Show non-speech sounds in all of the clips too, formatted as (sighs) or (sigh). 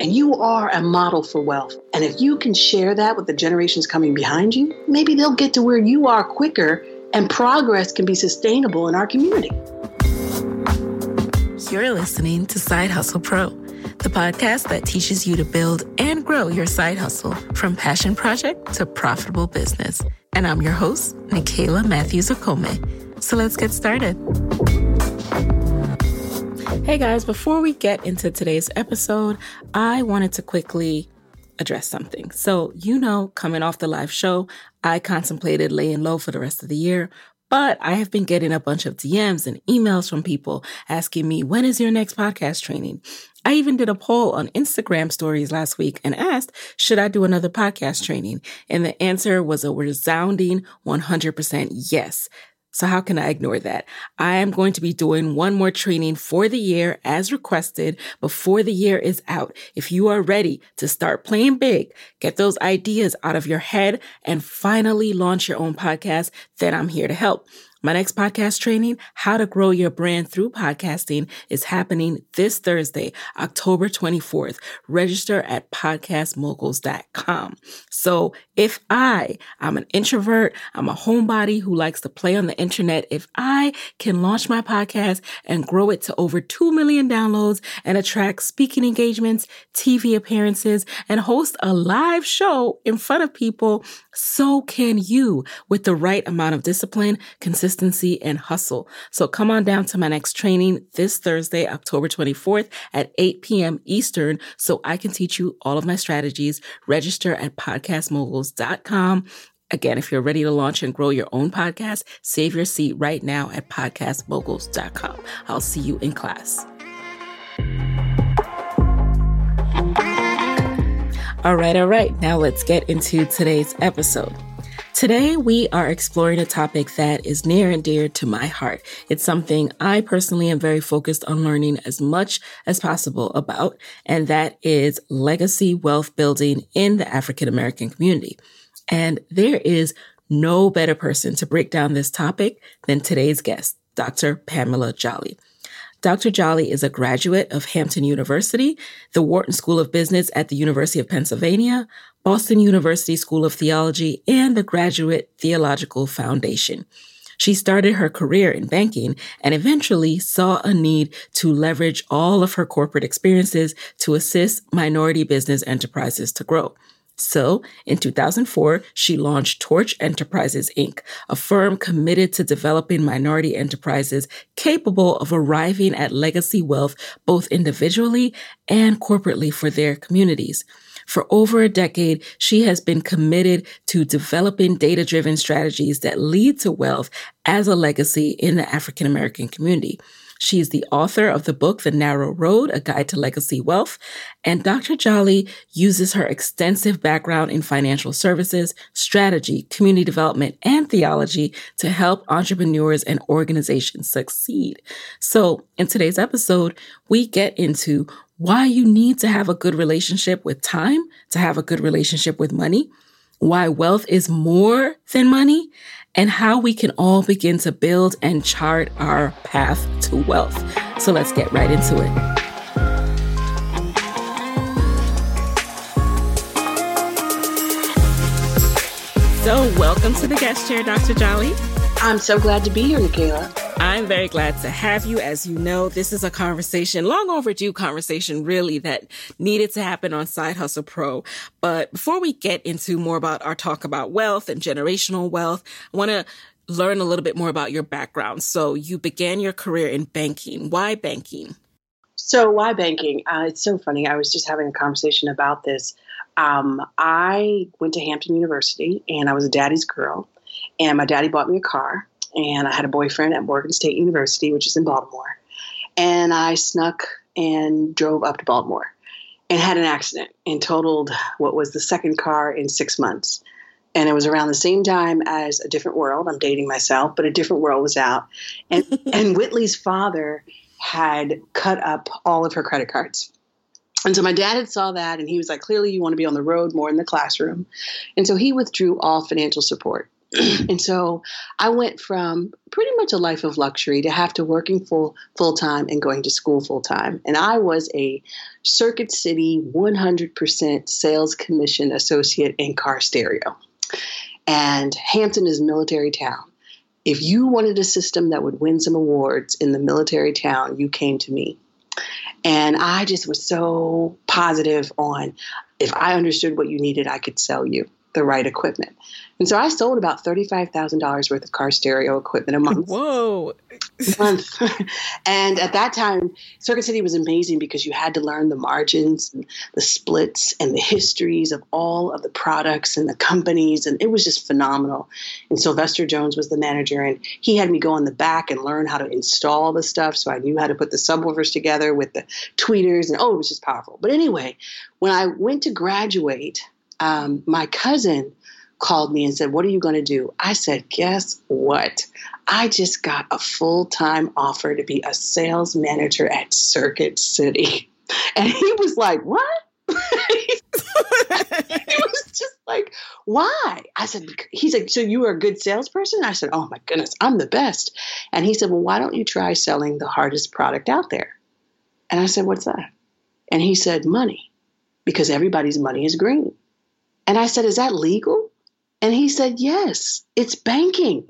And you are a model for wealth. And if you can share that with the generations coming behind you, maybe they'll get to where you are quicker and progress can be sustainable in our community. You're listening to Side Hustle Pro, the podcast that teaches you to build and grow your side hustle from passion project to profitable business. And I'm your host, Nicaila Matthews Okome. So let's get started. Hey guys, before we get into today's episode, I wanted to quickly address something. So, you know, coming off the live show, I contemplated laying low for the rest of the year, but I have been getting a bunch of DMs and emails from people asking me, when is your next podcast training? I even did a poll on Instagram stories last week and asked, should I do another podcast training? And the answer was a resounding 100% yes. So how can I ignore that? I am going to be doing one more training for the year as requested before the year is out. If you are ready to start playing big, get those ideas out of your head and finally launch your own podcast, then I'm here to help. My next podcast training, How to Grow Your Brand Through Podcasting, is happening this Thursday, October 24th. Register at podcastmoguls.com. So if I, I'm an introvert, I'm a homebody who likes to play on the internet, if I can launch my podcast and grow it to over 2 million downloads and attract speaking engagements, TV appearances, and host a live show in front of people, so can you with the right amount of discipline, consistency, consistency, and hustle. So come on down to my next training this Thursday, October 24th at 8 p.m. Eastern so I can teach you all of my strategies. Register at podcastmoguls.com. Again, if you're ready to launch and grow your own podcast, save your seat right now at podcastmoguls.com. I'll see you in class. All right, all right. Now let's get into today's episode. Today, we are exploring a topic that is near and dear to my heart. It's something I personally am very focused on learning as much as possible about, and that is legacy wealth building in the African American community. And there is no better person to break down this topic than today's guest, Dr. Pamela Jolly. Dr. Jolly is a graduate of Hampton University, the Wharton School of Business at the University of Pennsylvania, Boston University School of Theology, and the Graduate Theological Foundation. She started her career in banking and eventually saw a need to leverage all of her corporate experiences to assist minority business enterprises to grow. So, in 2004, she launched Torch Enterprises Inc., a firm committed to developing minority enterprises capable of arriving at legacy wealth both individually and corporately for their communities. For over a decade, she has been committed to developing data driven strategies that lead to wealth as a legacy in the African American community. She is the author of the book, The Narrow Road, A Guide to Legacy Wealth. And Dr. Jolly uses her extensive background in financial services, strategy, community development, and theology to help entrepreneurs and organizations succeed. So in today's episode, we get into why you need to have a good relationship with time to have a good relationship with money, why wealth is more than money, and how we can all begin to build and chart our path to wealth. So let's get right into it. So, welcome to the guest chair, Dr. Jolly. I'm so glad to be here, Nicaila. I'm very glad to have you. As you know, this is a conversation, long overdue conversation, really, that needed to happen on Side Hustle Pro. But before we get into more about our talk about wealth and generational wealth, I want to learn a little bit more about your background. So you began your career in banking. Why banking? So, why banking? Uh, it's so funny. I was just having a conversation about this. Um, I went to Hampton University and I was a daddy's girl, and my daddy bought me a car and I had a boyfriend at Morgan State University, which is in Baltimore. And I snuck and drove up to Baltimore and had an accident and totaled what was the second car in six months. And it was around the same time as A Different World. I'm dating myself, but A Different World was out. And, (laughs) and Whitley's father had cut up all of her credit cards. And so my dad had saw that and he was like, clearly you want to be on the road more in the classroom. And so he withdrew all financial support. (clears throat) and so I went from pretty much a life of luxury to have to working full full time and going to school full time. And I was a Circuit City 100% sales commission associate in car stereo. And Hampton is a military town. If you wanted a system that would win some awards in the military town, you came to me. And I just was so positive on if I understood what you needed, I could sell you the right equipment. And so I sold about $35,000 worth of car stereo equipment a month. (laughs) Whoa. A month. (laughs) and at that time, Circuit City was amazing because you had to learn the margins and the splits and the histories of all of the products and the companies. And it was just phenomenal. And Sylvester Jones was the manager, and he had me go in the back and learn how to install the stuff. So I knew how to put the subwoofers together with the tweeters. And oh, it was just powerful. But anyway, when I went to graduate, um, my cousin called me and said, What are you going to do? I said, Guess what? I just got a full time offer to be a sales manager at Circuit City. (laughs) And he was like, What? (laughs) he was just like, Why? I said, He's like, So you are a good salesperson? I said, Oh my goodness, I'm the best. And he said, Well, why don't you try selling the hardest product out there? And I said, What's that? And he said, Money, because everybody's money is green. And I said, Is that legal? And he said, Yes, it's banking.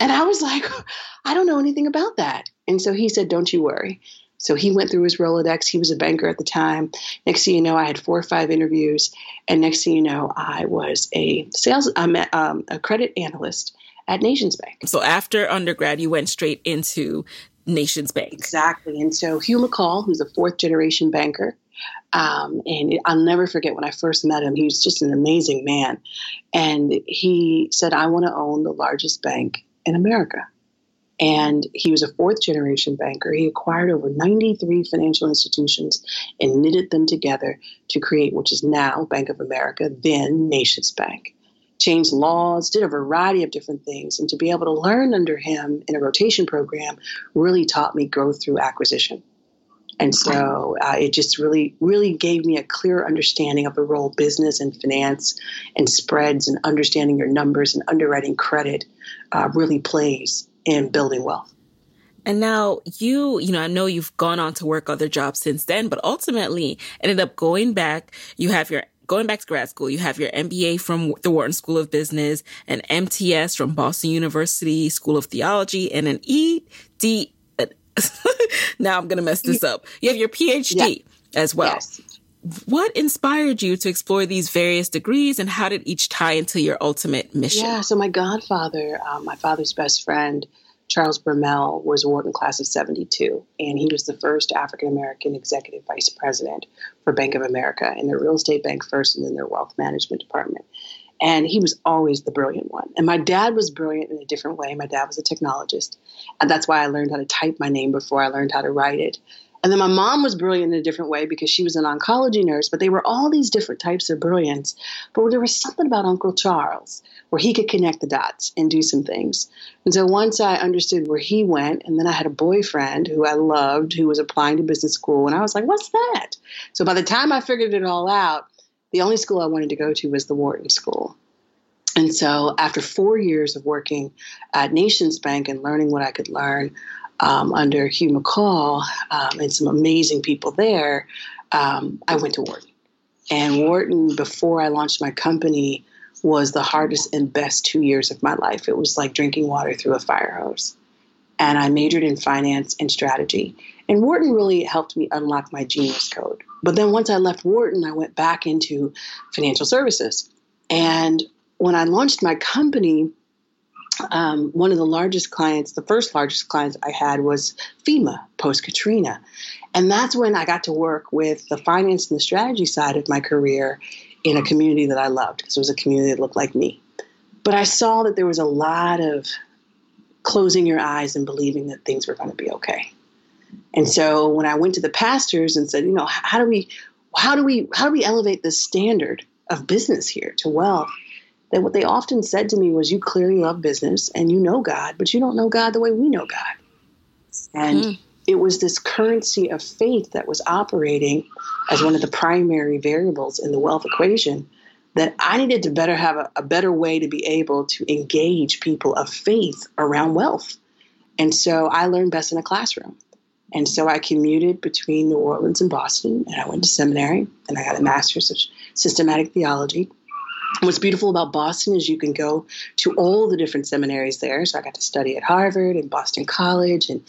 And I was like, (laughs) I don't know anything about that. And so he said, Don't you worry. So he went through his Rolodex. He was a banker at the time. Next thing you know, I had four or five interviews. And next thing you know, I was a sales, I'm a, um, a credit analyst at Nations Bank. So after undergrad, you went straight into Nations Bank. Exactly. And so Hugh McColl, who's a fourth generation banker, um, and I'll never forget when I first met him. He was just an amazing man. And he said, I want to own the largest bank in America. And he was a fourth generation banker. He acquired over 93 financial institutions and knitted them together to create, which is now Bank of America, then Nations Bank. Changed laws, did a variety of different things. And to be able to learn under him in a rotation program really taught me growth through acquisition. And so uh, it just really, really gave me a clear understanding of the role business and finance and spreads and understanding your numbers and underwriting credit uh, really plays in building wealth. And now you, you know, I know you've gone on to work other jobs since then, but ultimately ended up going back. You have your going back to grad school, you have your MBA from the Wharton School of Business, an MTS from Boston University School of Theology, and an ED (laughs) now I'm going to mess this up. You have your PhD yeah. as well. Yes. what inspired you to explore these various degrees and how did each tie into your ultimate mission? Yeah, so my godfather, um, my father's best friend, Charles Bromell, was a Wharton class of 72, and he was the first African American executive vice president for Bank of America in their real estate bank first and then their wealth management department. And he was always the brilliant one. And my dad was brilliant in a different way. My dad was a technologist. And that's why I learned how to type my name before I learned how to write it. And then my mom was brilliant in a different way because she was an oncology nurse, but they were all these different types of brilliance. But there was something about Uncle Charles where he could connect the dots and do some things. And so once I understood where he went, and then I had a boyfriend who I loved who was applying to business school, and I was like, what's that? So by the time I figured it all out, the only school I wanted to go to was the Wharton School. And so after four years of working at Nations Bank and learning what I could learn, um, under Hugh McColl um, and some amazing people there, um, I went to Wharton. And Wharton, before I launched my company, was the hardest and best two years of my life. It was like drinking water through a fire hose. And I majored in finance and strategy. And Wharton really helped me unlock my genius code. But then once I left Wharton, I went back into financial services. And when I launched my company, um, one of the largest clients, the first largest clients I had was FEMA post Katrina. And that's when I got to work with the finance and the strategy side of my career in a community that I loved because it was a community that looked like me. But I saw that there was a lot of closing your eyes and believing that things were going to be okay. And so when I went to the pastors and said, you know, how do we how do we how do we elevate the standard of business here to wealth? That what they often said to me was, You clearly love business and you know God, but you don't know God the way we know God. And mm. it was this currency of faith that was operating as one of the primary variables in the wealth equation that I needed to better have a, a better way to be able to engage people of faith around wealth. And so I learned best in a classroom. And so I commuted between New Orleans and Boston, and I went to seminary, and I got a master's of systematic theology. What's beautiful about Boston is you can go to all the different seminaries there. So I got to study at Harvard and Boston College and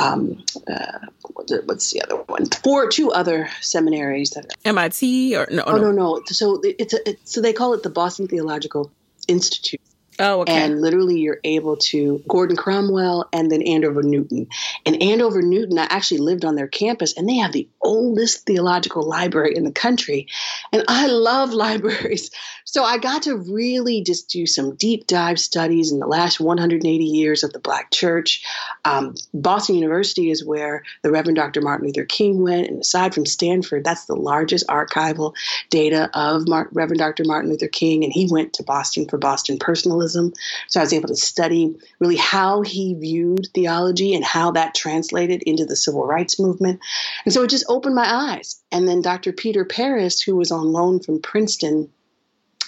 um, uh, what's the other one? Four, two other seminaries that MIT or no? Oh no, no. no. So it's a, it, so they call it the Boston Theological Institute. Oh, okay. And literally, you're able to Gordon-Conwell and then Andover Newton. And Andover Newton, I actually lived on their campus, and they have the oldest theological library in the country. And I love (laughs) libraries. So I got to really just do some deep dive studies in the last 180 years of the Black church. Um, Boston University is where the Reverend Dr. Martin Luther King went. And aside from Stanford, that's the largest archival data of Reverend Dr. Martin Luther King. And he went to Boston for Boston personalism. So I was able to study really how he viewed theology and how that translated into the civil rights movement. And so it just opened my eyes. And then Dr. Peter Paris, who was on loan from Princeton,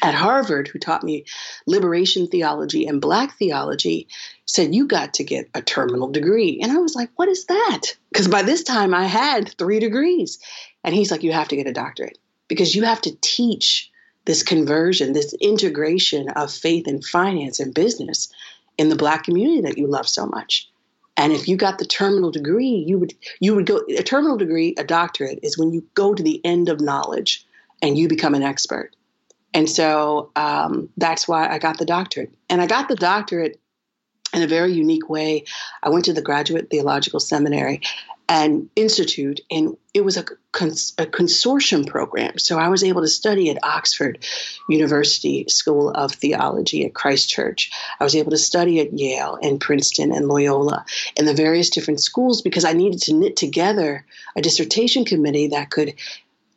at Harvard, who taught me liberation theology and black theology, said, You got to get a terminal degree. And I was like, What is that? Because by this time I had three degrees. And he's like, You have to get a doctorate because you have to teach this conversion, this integration of faith and finance and business in the black community that you love so much. And if you got the terminal degree, you would you would go a terminal degree, a doctorate is when you go to the end of knowledge and you become an expert. And so um, that's why I got the doctorate. And I got the doctorate in a very unique way. I went to the Graduate Theological Seminary and Institute, and it was a, cons- a, consortium program. So I was able to study at Oxford University School of Theology at Christ Church. I was able to study at Yale and Princeton and Loyola and the various different schools because I needed to knit together a dissertation committee that could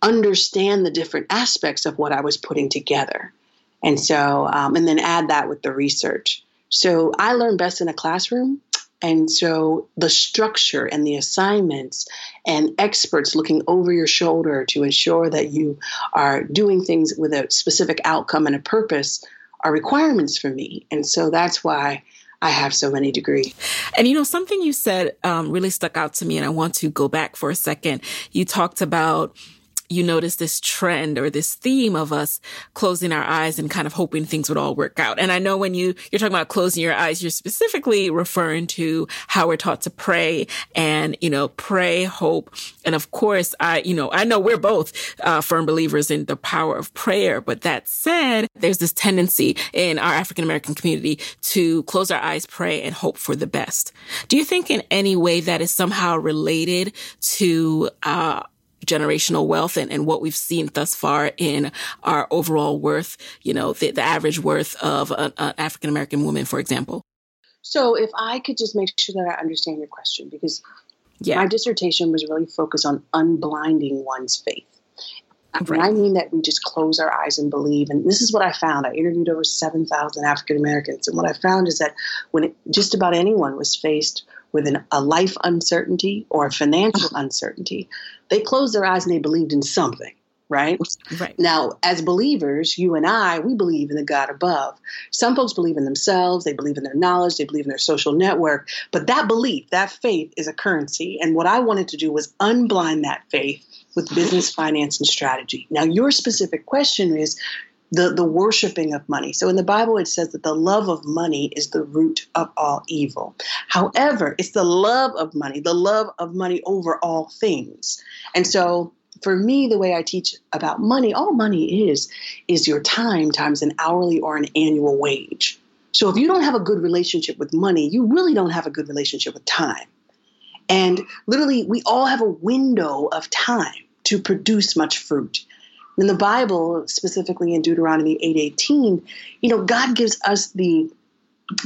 understand the different aspects of what I was putting together. And so, um, and then add that with the research. So I learn best in a classroom. And so the structure and the assignments and experts looking over your shoulder to ensure that you are doing things with a specific outcome and a purpose are requirements for me. And so that's why I have so many degrees. And you know, something you said um, really stuck out to me, and I want to go back for a second. You talked about you notice this trend or this theme of us closing our eyes and kind of hoping things would all work out. And I know when you, you're talking about closing your eyes, you're specifically referring to how we're taught to pray and, you know, pray, hope. And of course, I, you know, I know we're both uh, firm believers in the power of prayer. But that said, there's this tendency in our African American community to close our eyes, pray and hope for the best. Do you think in any way that is somehow related to, uh, generational wealth and, and what we've seen thus far in our overall worth, you know, the, the average worth of an, an African American woman, for example? So, if I could just make sure that I understand your question, because yeah. my dissertation was really focused on unblinding one's faith. Right. I mean that we just close our eyes and believe. And this is what I found. I interviewed over 7,000 African Americans. And what I found is that when it, just about anyone was faced with an, a life uncertainty or a financial uh-huh. uncertainty, they closed their eyes and they believed in something. Right? right? Now, as believers, you and I, we believe in the God above. Some folks believe in themselves, they believe in their knowledge, they believe in their social network. But that belief, that faith is a currency. And what I wanted to do was unblind that faith with business, finance, and strategy. Now, your specific question is the, the worshiping of money. So in the Bible, it says that the love of money is the root of all evil. However, it's the love of money, the love of money over all things. And so for me, the way I teach about money, all money is, is your time times an hourly or an annual wage. So if you don't have a good relationship with money, you really don't have a good relationship with time. And literally, we all have a window of time to produce much fruit. In the Bible, specifically in Deuteronomy 8:18, you know, God gives us the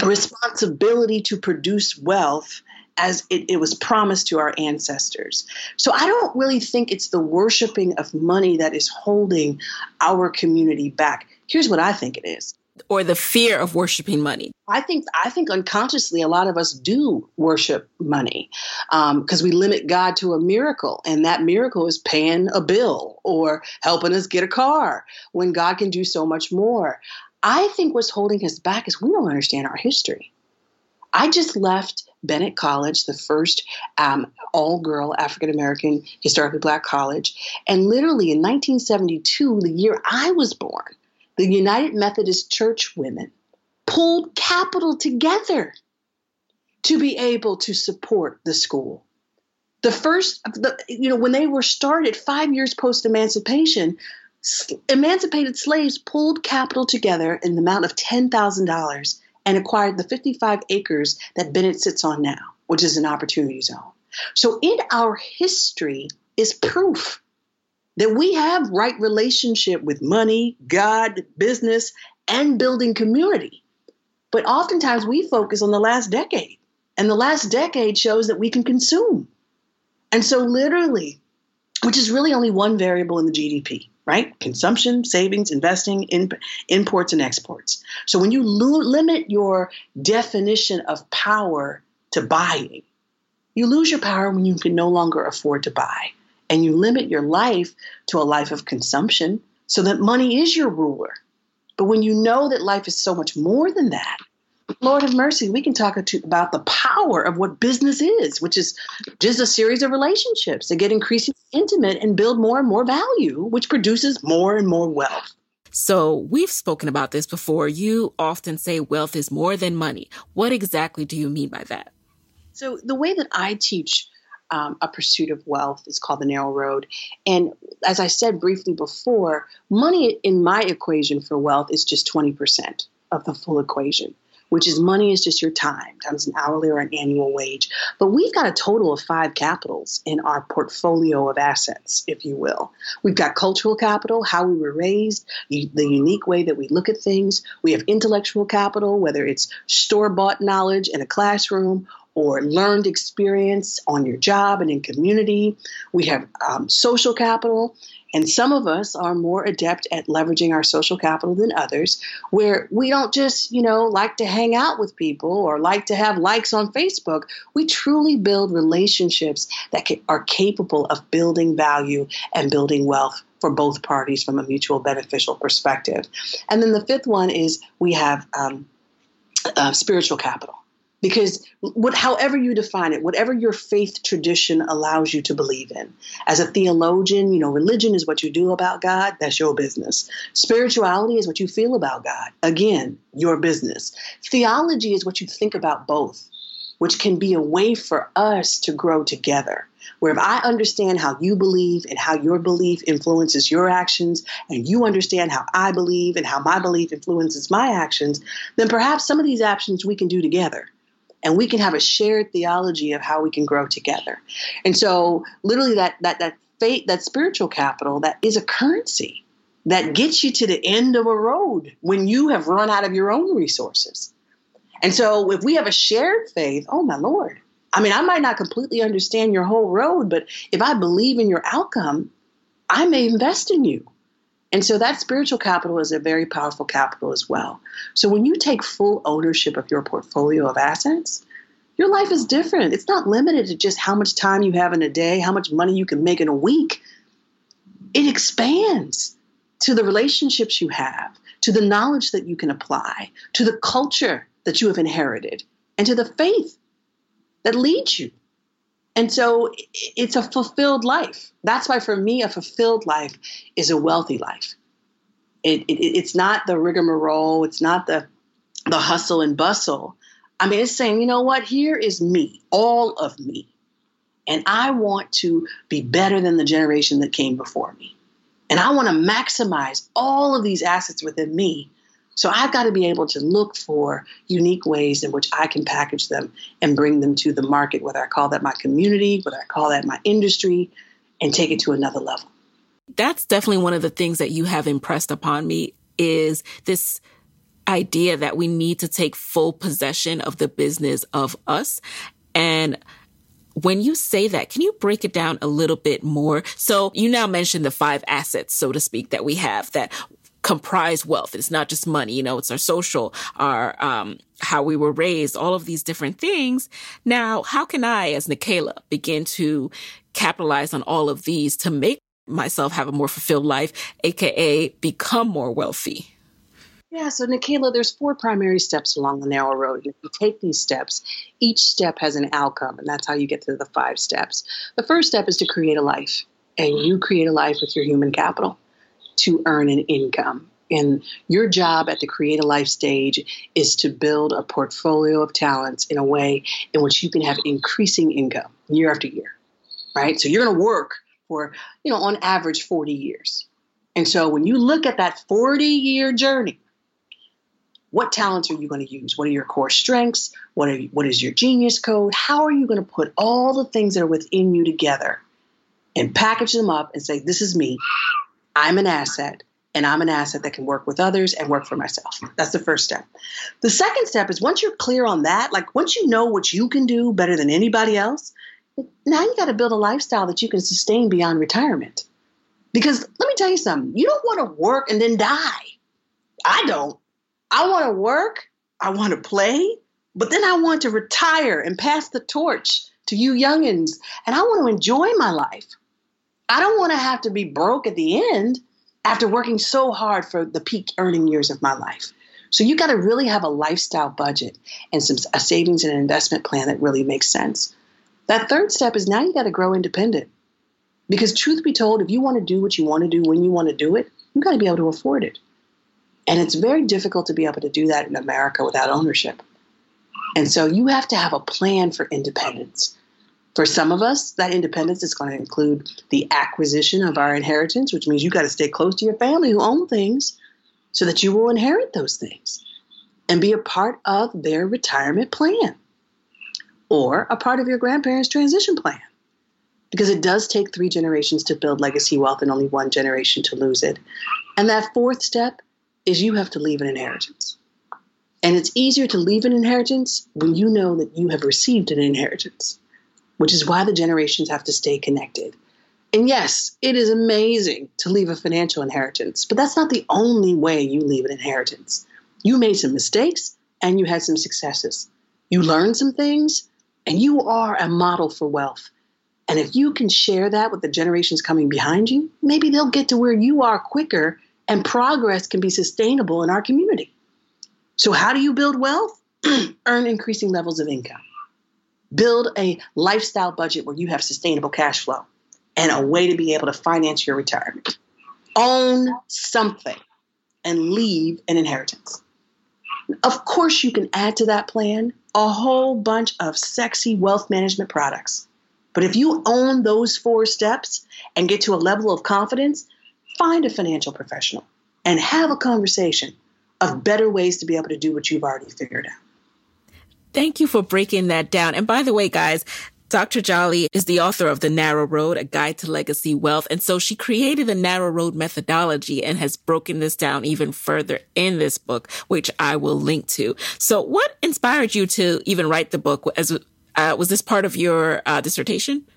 responsibility to produce wealth as it, it, was promised to our ancestors. So I don't really think it's the worshiping of money that is holding our community back. Here's what I think it is or the fear of worshiping money? I think I think unconsciously a lot of us do worship money because um, we limit God to a miracle, and that miracle is paying a bill or helping us get a car when God can do so much more. I think what's holding us back is we don't understand our history. I just left Bennett College, the first um, all girl African American historically black college. And literally in 1972, the year I was born, the United Methodist Church women pulled capital together to be able to support the school. The first, the, you know, when they were started five years post emancipation, emancipated slaves pulled capital together in the amount of $10,000 and acquired the 55 acres that Bennett sits on now, which is an opportunity zone. So in our history is proof that we have right relationship with money, God, business, and building community. But oftentimes we focus on the last decade, and the last decade shows that we can consume. And so, literally, which is really only one variable in the GDP, right? Consumption, savings, investing, in, imports, and exports. So, when you lo- limit your definition of power to buying, you lose your power when you can no longer afford to buy and you limit your life to a life of consumption so that money is your ruler. But when you know that life is so much more than that, Lord have mercy, we can talk about the power of what business is, which is just a series of relationships that get increasingly intimate and build more and more value, which produces more and more wealth. So we've spoken about this before. You often say wealth is more than money. What exactly do you mean by that? So the way that I teach um, a pursuit of wealth. It's called the narrow road. And as I said briefly before, money in my equation for wealth is just 20% of the full equation, which is money is just your time times an hourly or an annual wage. But we've got a total of five capitals in our portfolio of assets, if you will. We've got cultural capital, how we were raised, the unique way that we look at things. We have intellectual capital, whether it's store bought knowledge in a classroom or learned experience on your job and in community. We have um, social capital, and some of us are more adept at leveraging our social capital than others, where we don't just, you know, like to hang out with people or like to have likes on Facebook. We truly build relationships that are capable of building value and building wealth for both parties from a mutual beneficial perspective. And then the fifth one is we have um, uh, spiritual capital because what, however you define it whatever your faith tradition allows you to believe in. As a theologian you know religion is what you do about god that's your business. Spirituality is what you feel about god again your business. Theology is what you think about both which can be a way for us to grow together. Where if I understand how you believe and how your belief influences your actions, and you understand how I believe and how my belief influences my actions, then perhaps some of these actions we can do together and we can have a shared theology of how we can grow together. And so literally that that that faith, that spiritual capital, that is a currency that gets you to the end of a road when you have run out of your own resources. And so if we have a shared faith, oh my Lord. I mean, I might not completely understand your whole road, but if I believe in your outcome, I may invest in you. And so that spiritual capital is a very powerful capital as well. So when you take full ownership of your portfolio of assets, your life is different. It's not limited to just how much time you have in a day, how much money you can make in a week. It expands to the relationships you have, to the knowledge that you can apply, to the culture that you have inherited, and to the faith that leads you. And so it's a fulfilled life. That's why, for me, a fulfilled life is a wealthy life. It, it, it's not the rigmarole, it's not the, the hustle and bustle. I mean, it's saying, you know what? Here is me, all of me. And I want to be better than the generation that came before me. And I want to maximize all of these assets within me so I've got to be able to look for unique ways in which I can package them and bring them to the market, whether I call that my community, whether I call that my industry, and take it to another level. That's definitely one of the things that you have impressed upon me is this idea that we need to take full possession of the business of us. And when you say that, can you break it down a little bit more? So you now mentioned the five assets, so to speak, that we have that comprise wealth. It's not just money, you know, it's our social, our, um, how we were raised, all of these different things. Now, how can I, as Nicaila, begin to capitalize on all of these to make myself have a more fulfilled life, aka become more wealthy? Yeah, so Nicaila, there's four primary steps along the narrow road. If you take these steps, each step has an outcome, and that's how you get to the five steps. The first step is to create a life, and you create a life with your human capital to earn an income. And your job at the Create a Life stage is to build a portfolio of talents in a way in which you can have increasing income year after year, right? So you're going to work for, you know, on average 40 years. And so when you look at that 40 year journey, what talents are you going to use? What are your core strengths? What, are you, what is your genius code? How are you going to put all the things that are within you together and package them up and say, This is me. I'm an asset and I'm an asset that can work with others and work for myself. That's the first step. The second step is once you're clear on that, like once you know what you can do better than anybody else, now you got to build a lifestyle that you can sustain beyond retirement. Because let me tell you something, you don't want to work and then die. I don't. I want to work, I want to play, but then I want to retire and pass the torch to you youngins, and I want to enjoy my life. I don't want to have to be broke at the end after working so hard for the peak earning years of my life. So you got to really have a lifestyle budget and some a savings and an investment plan that really makes sense. That third step is now you got to grow independent. Because truth be told, if you want to do what you want to do when you want to do it, you got to be able to afford it. And it's very difficult to be able to do that in America without ownership. And so you have to have a plan for independence. For some of us, that independence is going to include the acquisition of our inheritance, which means you got to stay close to your family who own things so that you will inherit those things and be a part of their retirement plan or a part of your grandparents' transition plan. Because it does take three generations to build legacy wealth and only one generation to lose it. And that fourth step is you have to leave an inheritance. And it's easier to leave an inheritance when you know that you have received an inheritance which is why the generations have to stay connected. And yes, it is amazing to leave a financial inheritance, but that's not the only way you leave an inheritance. You made some mistakes and you had some successes. You learned some things and you are a model for wealth. And if you can share that with the generations coming behind you, maybe they'll get to where you are quicker and progress can be sustainable in our community. So, how do you build wealth? (clears throat) earn increasing levels of income, build a lifestyle budget where you have sustainable cash flow and a way to be able to finance your retirement, own something, and leave an inheritance. Of course, you can add to that plan a whole bunch of sexy wealth management products. But if you own those four steps and get to a level of confidence, find a financial professional and have a conversation of better ways to be able to do what you've already figured out. Thank you for breaking that down. And by the way, guys, Dr. Jolly is the author of The Narrow Road, A Guide to Legacy Wealth. And so she created the Narrow Road methodology and has broken this down even further in this book, which I will link to. So what inspired you to even write the book? As uh, Was this part of your uh, dissertation?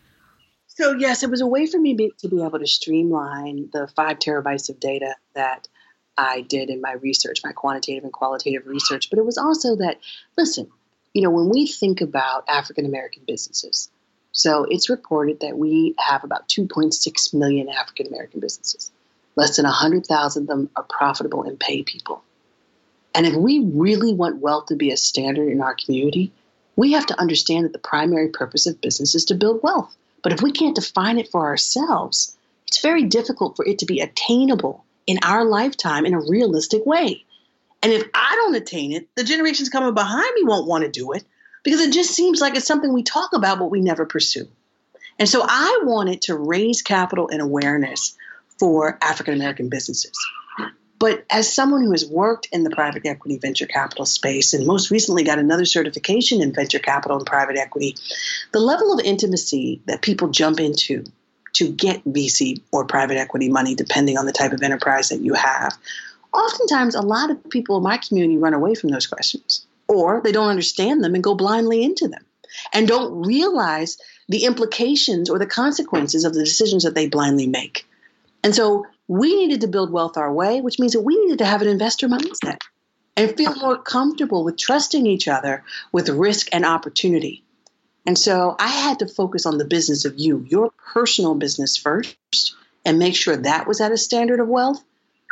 So, yes, it was a way for me to be able to streamline the five terabytes of data that I did in my research, my quantitative and qualitative research. But it was also that, listen, you know, when we think about African American businesses, so it's reported that we have about 2.6 million African American businesses. Less than 100,000 of them are profitable and pay people. And if we really want wealth to be a standard in our community, we have to understand that the primary purpose of business is to build wealth. But if we can't define it for ourselves, it's very difficult for it to be attainable in our lifetime in a realistic way. And if I don't attain it, the generations coming behind me won't want to do it because it just seems like it's something we talk about, but we never pursue. And so I wanted to raise capital and awareness for African American businesses. But as someone who has worked in the private equity venture capital space and most recently got another certification in venture capital and private equity, the level of intimacy that people jump into to get VC or private equity money, depending on the type of enterprise that you have, oftentimes a lot of people in my community run away from those questions or they don't understand them and go blindly into them and don't realize the implications or the consequences of the decisions that they blindly make. And so we needed to build wealth our way, which means that we needed to have an investor mindset and feel more comfortable with trusting each other with risk and opportunity. And so I had to focus on the business of you, your personal business first, and make sure that was at a standard of wealth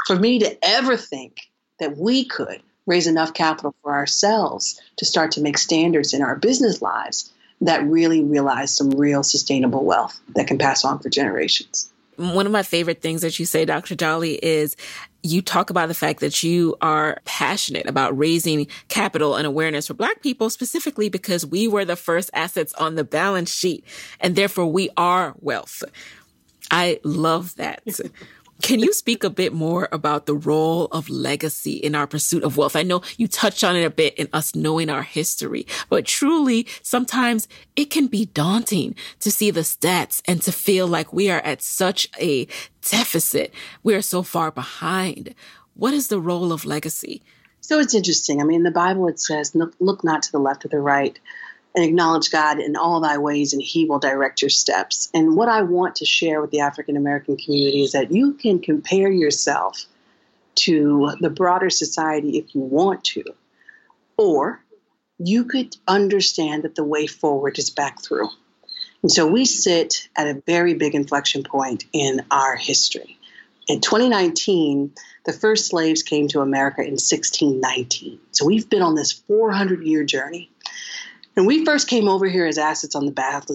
for me to ever think that we could raise enough capital for ourselves to start to make standards in our business lives that really realize some real sustainable wealth that can pass on for generations. One of my favorite things that you say, Dr. Jolly, is you talk about the fact that you are passionate about raising capital and awareness for Black people, specifically because we were the first assets on the balance sheet, and therefore we are wealth. I love that. Can you speak a bit more about the role of legacy in our pursuit of wealth? I know you touched on it a bit in us knowing our history, but truly sometimes it can be daunting to see the stats and to feel like we are at such a deficit. We are so far behind. What is the role of legacy? So it's interesting. I mean, in the Bible it says, look, look not to the left or the right, and acknowledge God in all thy ways, and He will direct your steps. And what I want to share with the African American community is that you can compare yourself to the broader society if you want to, or you could understand that the way forward is back through. And so we sit at a very big inflection point in our history. In 2019, the first slaves came to America in 1619. So we've been on this 400 year journey. When we first came over here as assets on the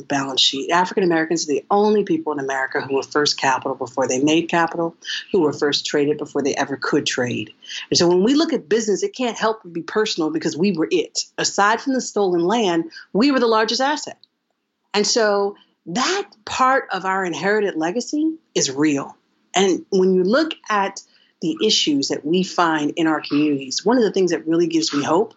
balance sheet, African Americans are the only people in America who were first capital before they made capital, who were first traded before they ever could trade. And so when we look at business, it can't help but be personal because we were it. Aside from the stolen land, we were the largest asset. And so that part of our inherited legacy is real. And when you look at the issues that we find in our communities, one of the things that really gives me hope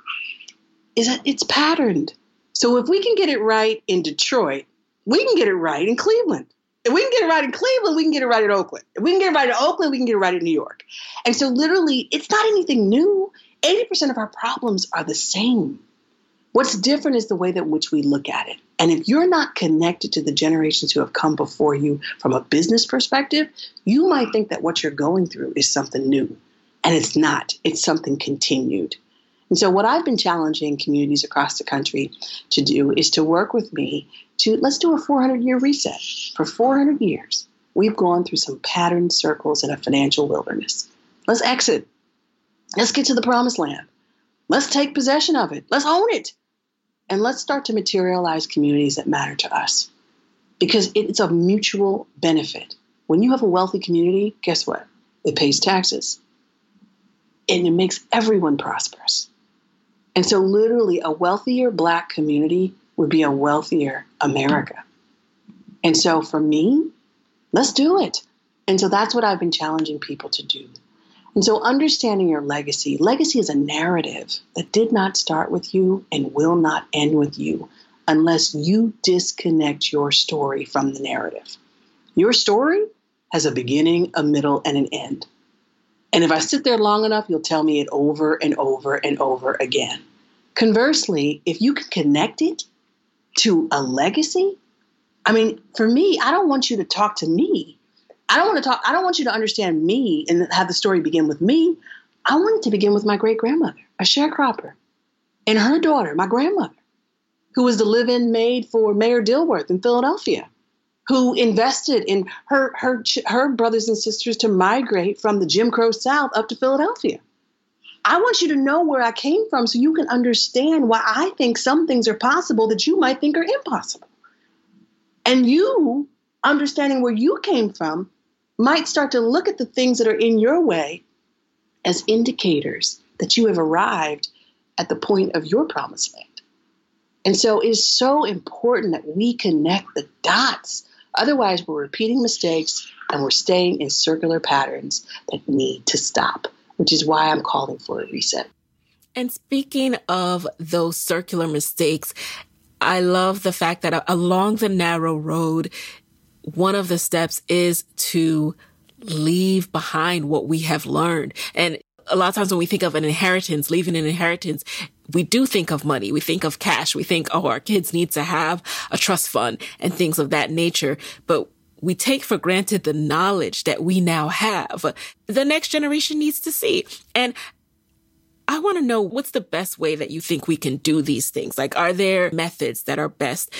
is that it's patterned. So if we can get it right in Detroit, we can get it right in Cleveland. If we can get it right in Cleveland, we can get it right in Oakland. If we can get it right in Oakland, we can get it right in New York. And so literally, it's not anything new. 80% of our problems are the same. What's different is the way that which we look at it. And if you're not connected to the generations who have come before you from a business perspective, you might think that what you're going through is something new. And it's not, it's something continued. And so, what I've been challenging communities across the country to do is to work with me to let's do a 400 year reset. For 400 years, we've gone through some patterned circles in a financial wilderness. Let's exit. Let's get to the promised land. Let's take possession of it. Let's own it. And let's start to materialize communities that matter to us because it's a mutual benefit. When you have a wealthy community, guess what? It pays taxes and it makes everyone prosperous. And so, literally, a wealthier Black community would be a wealthier America. And so, for me, let's do it. And so, that's what I've been challenging people to do. And so, understanding your legacy legacy is a narrative that did not start with you and will not end with you unless you disconnect your story from the narrative. Your story has a beginning, a middle, and an end. And if I sit there long enough, you'll tell me it over and over and over again. Conversely, if you can connect it to a legacy, I mean, for me, I don't want you to talk to me. I don't want to talk, I don't want you to understand me and have the story begin with me. I want it to begin with my great grandmother, a sharecropper, and her daughter, my grandmother, who was the live in maid for Mayor Dilworth in Philadelphia who invested in her her her brothers and sisters to migrate from the Jim Crow South up to Philadelphia. I want you to know where I came from so you can understand why I think some things are possible that you might think are impossible. And you, understanding where you came from, might start to look at the things that are in your way as indicators that you have arrived at the point of your promised land. And so it is so important that we connect the dots Otherwise, we're repeating mistakes and we're staying in circular patterns that need to stop, which is why I'm calling for a reset. And speaking of those circular mistakes, I love the fact that uh, along the narrow road, one of the steps is to leave behind what we have learned. And a lot of times when we think of an inheritance, leaving an inheritance, we do think of money. We think of cash. We think, oh, our kids need to have a trust fund and things of that nature. But we take for granted the knowledge that we now have. The next generation needs to see. And I want to know what's the best way that you think we can do these things? Like, are there methods that are best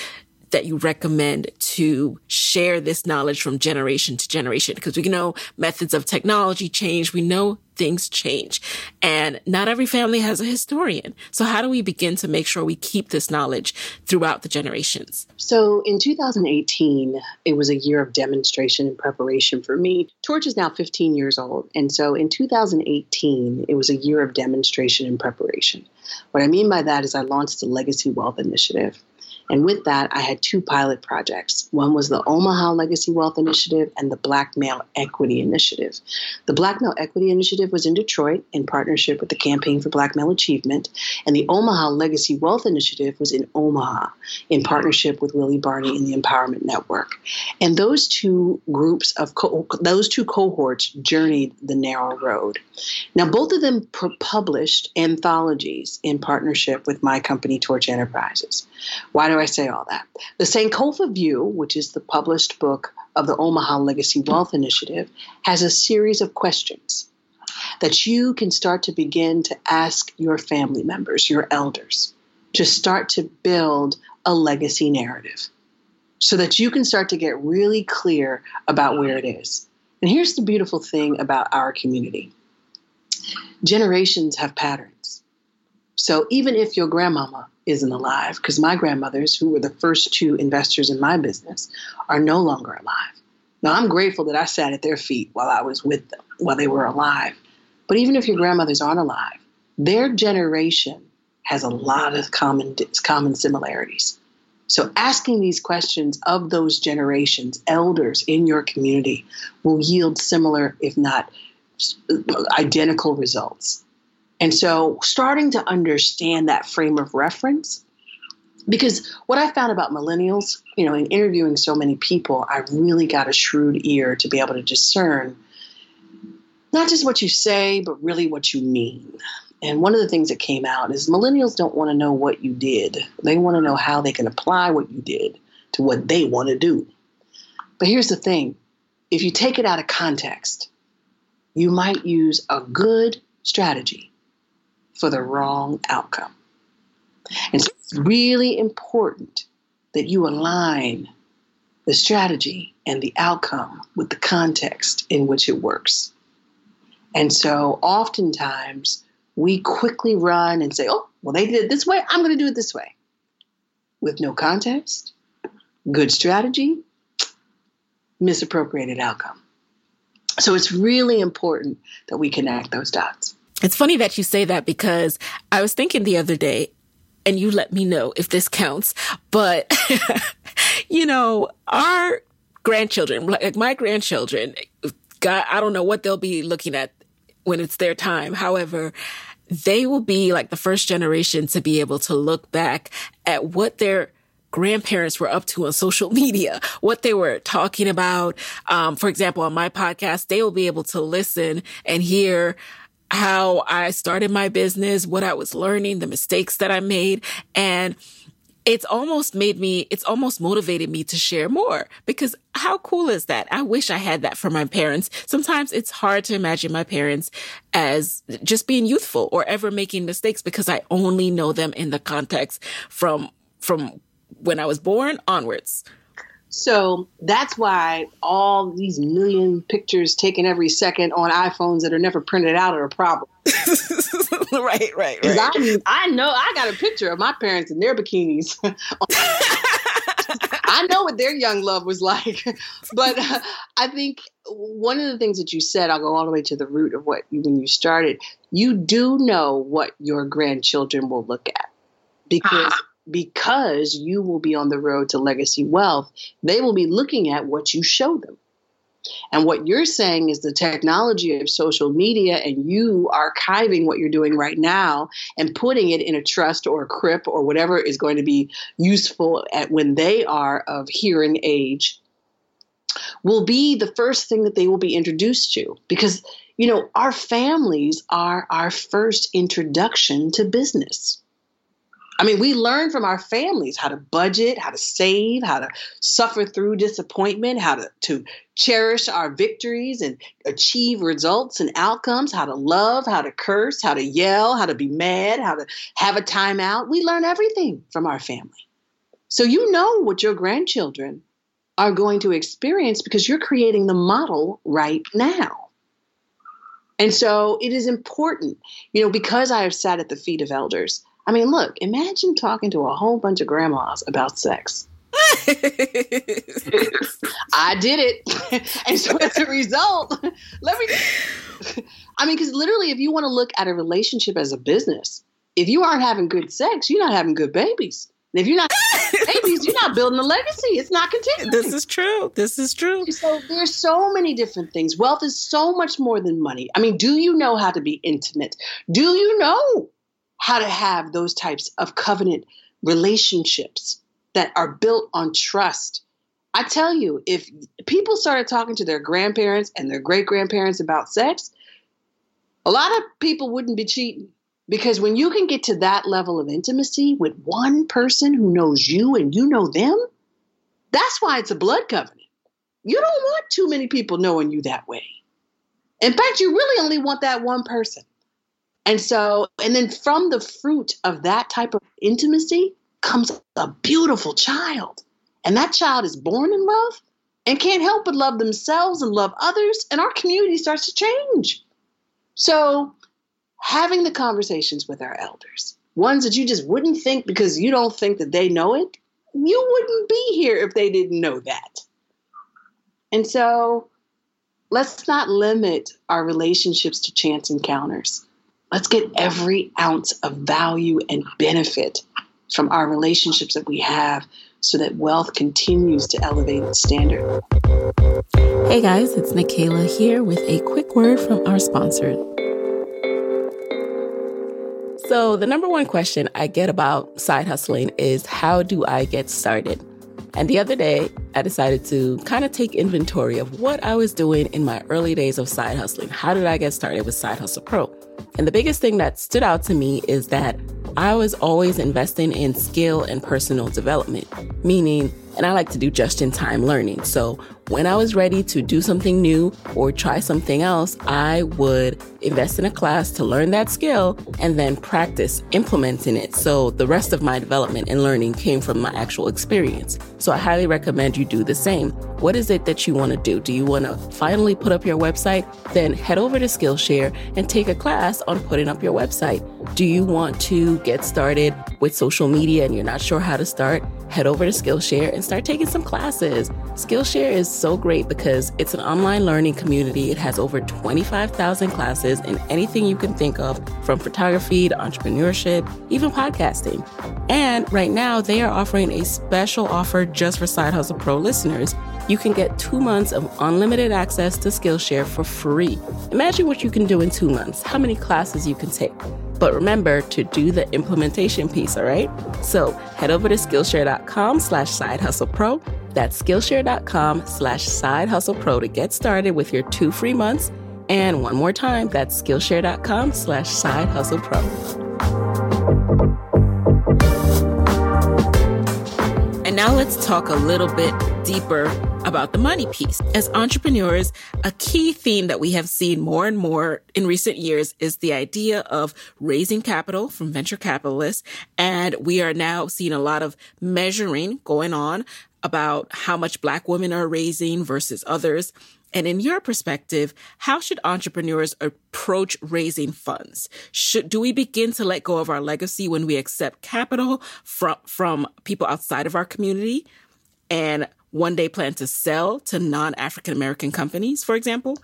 that you recommend to share this knowledge from generation to generation? Because we know methods of technology change. We know things change and not every family has a historian. So how do we begin to make sure we keep this knowledge throughout the generations? So in 2018, it was a year of demonstration and preparation for me. Torch is now 15 years old. And so in 2018, it was a year of demonstration and preparation. What I mean by that is I launched the Legacy Wealth Initiative. And with that, I had two pilot projects. One was the Omaha Legacy Wealth Initiative and the Black Male Equity Initiative. The Black Male Equity Initiative was in Detroit in partnership with the Campaign for Black Male Achievement, and the Omaha Legacy Wealth Initiative was in Omaha in partnership with Willie Barney and the Empowerment Network. And those two groups of co- those two cohorts journeyed the narrow road. Now, both of them published anthologies in partnership with my company, Torch Enterprises. Why do I say all that? The Sankofa View, which is the published book of the Omaha Legacy Wealth Initiative, has a series of questions that you can start to begin to ask your family members, your elders, to start to build a legacy narrative so that you can start to get really clear about where it is. And here's the beautiful thing about our community generations have patterns. So even if your grandmama isn't alive, because my grandmothers, who were the first two investors in my business, are no longer alive. Now, I'm grateful that I sat at their feet while I was with them, while they were alive. But even if your grandmothers aren't alive, their generation has a lot of common, common similarities. So, asking these questions of those generations, elders in your community, will yield similar, if not identical results. And so starting to understand that frame of reference, because what I found about millennials, you know, in interviewing so many people, I really got a shrewd ear to be able to discern not just what you say, but really what you mean. And one of the things that came out is millennials don't want to know what you did. They want to know how they can apply what you did to what they want to do. But here's the thing if you take it out of context, you might use a good strategy for the wrong outcome. And so it's really important that you align the strategy and the outcome with the context in which it works. And so oftentimes we quickly run and say, oh, well, they did it this way. I'm going to do it this way. With no context, good strategy, misappropriated outcome. So it's really important that we connect those dots. It's funny that you say that because I was thinking the other day, and you let me know if this counts, but (laughs) you know, our grandchildren, like my grandchildren, God, I don't know what they'll be looking at when it's their time. However, they will be like the first generation to be able to look back at what their grandparents were up to on social (laughs) media, what they were talking about. Um, for example, on my podcast, they will be able to listen and hear how I started my business, what I was learning, the mistakes that I made. And it's almost made me, it's almost motivated me to share more because how cool is that? I wish I had that for my parents. Sometimes it's hard to imagine my parents as just being youthful or ever making mistakes because I only know them in the context from, from when I was born onwards. So that's why all these million pictures taken every second on iPhones that are never printed out are a problem. (laughs) right, right, right. I, I know I got a picture of my parents in their bikinis. (laughs) I know what their young love was like. (laughs) but uh, I think one of the things that you said, I'll go all the way to the root of what you, when you started, you do know what your grandchildren will look at because uh-huh because you will be on the road to legacy wealth, they will be looking at what you show them. And what you're saying is the technology of social media and you archiving what you're doing right now and putting it in a trust or a crip or whatever is going to be useful at when they are of hearing age will be the first thing that they will be introduced to because you know our families are our first introduction to business I mean, we learn from our families how to budget, how to save, how to suffer through disappointment, how to, to cherish our victories and achieve results and outcomes, how to love, how to curse, how to yell, how to be mad, how to have a timeout. We learn everything from our family. So you know what your grandchildren are going to experience because you're creating the model right now. And so it is important, you know, because I have sat at the feet of elders I mean, look, imagine talking to a whole bunch of grandmas about sex. (laughs) I did it. (laughs) and so as a result, let me I mean, because literally, if you want to look at a relationship as a business, if you aren't having good sex, you're not having good babies. And if you're not babies, you're not building a legacy. It's not continuing. This is true. This is true. So there's so many different things. Wealth is so much more than money. I mean, do you know how to be intimate? Do you know how to have those types of covenant relationships that are built on trust. I tell you, if people started talking to their grandparents and their great grandparents about sex, a lot of people wouldn't be cheating. Because when you can get to that level of intimacy with one person who knows you and you know them, that's why it's a blood covenant. You don't want too many people knowing you that way. In fact, you really only want that one person. And so, and then from the fruit of that type of intimacy comes a beautiful child. And that child is born in love and can't help but love themselves and love others. And our community starts to change. So, having the conversations with our elders, ones that you just wouldn't think because you don't think that they know it, you wouldn't be here if they didn't know that. And so, let's not limit our relationships to chance encounters. Let's get every ounce of value and benefit from our relationships that we have so that wealth continues to elevate its standard. Hey guys, it's Nicaila here with a quick word from our sponsor. So, the number one question I get about side hustling is how do I get started? And the other day, I decided to kind of take inventory of what I was doing in my early days of side hustling. How did I get started with Side Hustle Pro? And the biggest thing that stood out to me is that I was always investing in skill and personal development, meaning and I like to do just in time learning. So when I was ready to do something new or try something else, I would invest in a class to learn that skill and then practice implementing it. So the rest of my development and learning came from my actual experience. So I highly recommend you do the same. What is it that you want to do? Do you want to finally put up your website? Then head over to Skillshare and take a class on putting up your website. Do you want to get started with social media and you're not sure how to start? Head over to Skillshare and start taking some classes. Skillshare is so great because it's an online learning community. It has over 25,000 classes in anything you can think of, from photography to entrepreneurship, even podcasting. And right now, they are offering a special offer just for Side Hustle Pro listeners you can get two months of unlimited access to Skillshare for free. Imagine what you can do in two months, how many classes you can take. But remember to do the implementation piece, all right? So head over to Skillshare.com slash side hustle pro. That's Skillshare.com slash side hustle pro to get started with your two free months. And one more time, that's Skillshare.com slash side hustle pro. And now let's talk a little bit deeper about the money piece. As entrepreneurs, a key theme that we have seen more and more in recent years is the idea of raising capital from venture capitalists. And we are now seeing a lot of measuring going on about how much black women are raising versus others. And in your perspective, how should entrepreneurs approach raising funds? Should, do we begin to let go of our legacy when we accept capital from, from people outside of our community? And one day plan to sell to non African American companies, for example?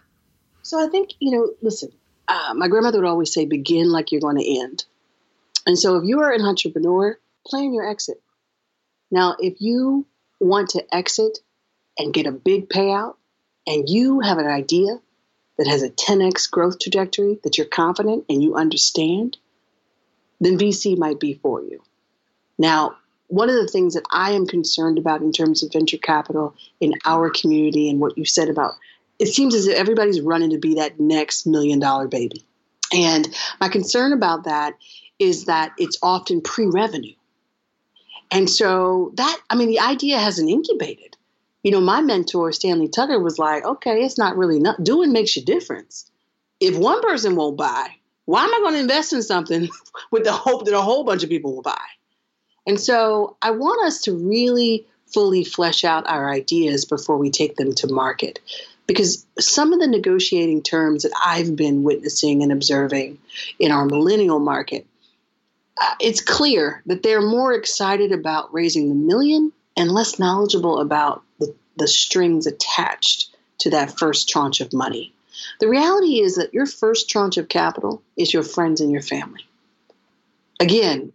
So I think, you know, listen, uh, my grandmother would always say, begin like you're going to end. And so if you are an entrepreneur, plan your exit. Now, if you want to exit and get a big payout, and you have an idea that has a 10x growth trajectory that you're confident and you understand, then VC might be for you. Now, one of the things that I am concerned about in terms of venture capital in our community and what you said about it seems as if everybody's running to be that next million dollar baby. And my concern about that is that it's often pre revenue. And so that, I mean, the idea hasn't incubated. You know, my mentor, Stanley Tucker, was like, okay, it's not really not doing makes a difference. If one person won't buy, why am I going to invest in something (laughs) with the hope that a whole bunch of people will buy? And so I want us to really fully flesh out our ideas before we take them to market. Because some of the negotiating terms that I've been witnessing and observing in our millennial market, uh, it's clear that they're more excited about raising the million and less knowledgeable about the, the strings attached to that first tranche of money. The reality is that your first tranche of capital is your friends and your family. Again,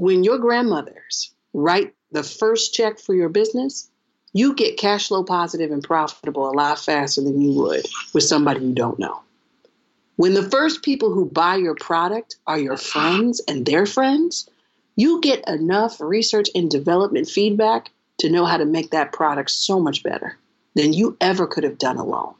when your grandmothers write the first check for your business, you get cash flow positive and profitable a lot faster than you would with somebody you don't know. When the first people who buy your product are your friends and their friends, you get enough research and development feedback to know how to make that product so much better than you ever could have done alone.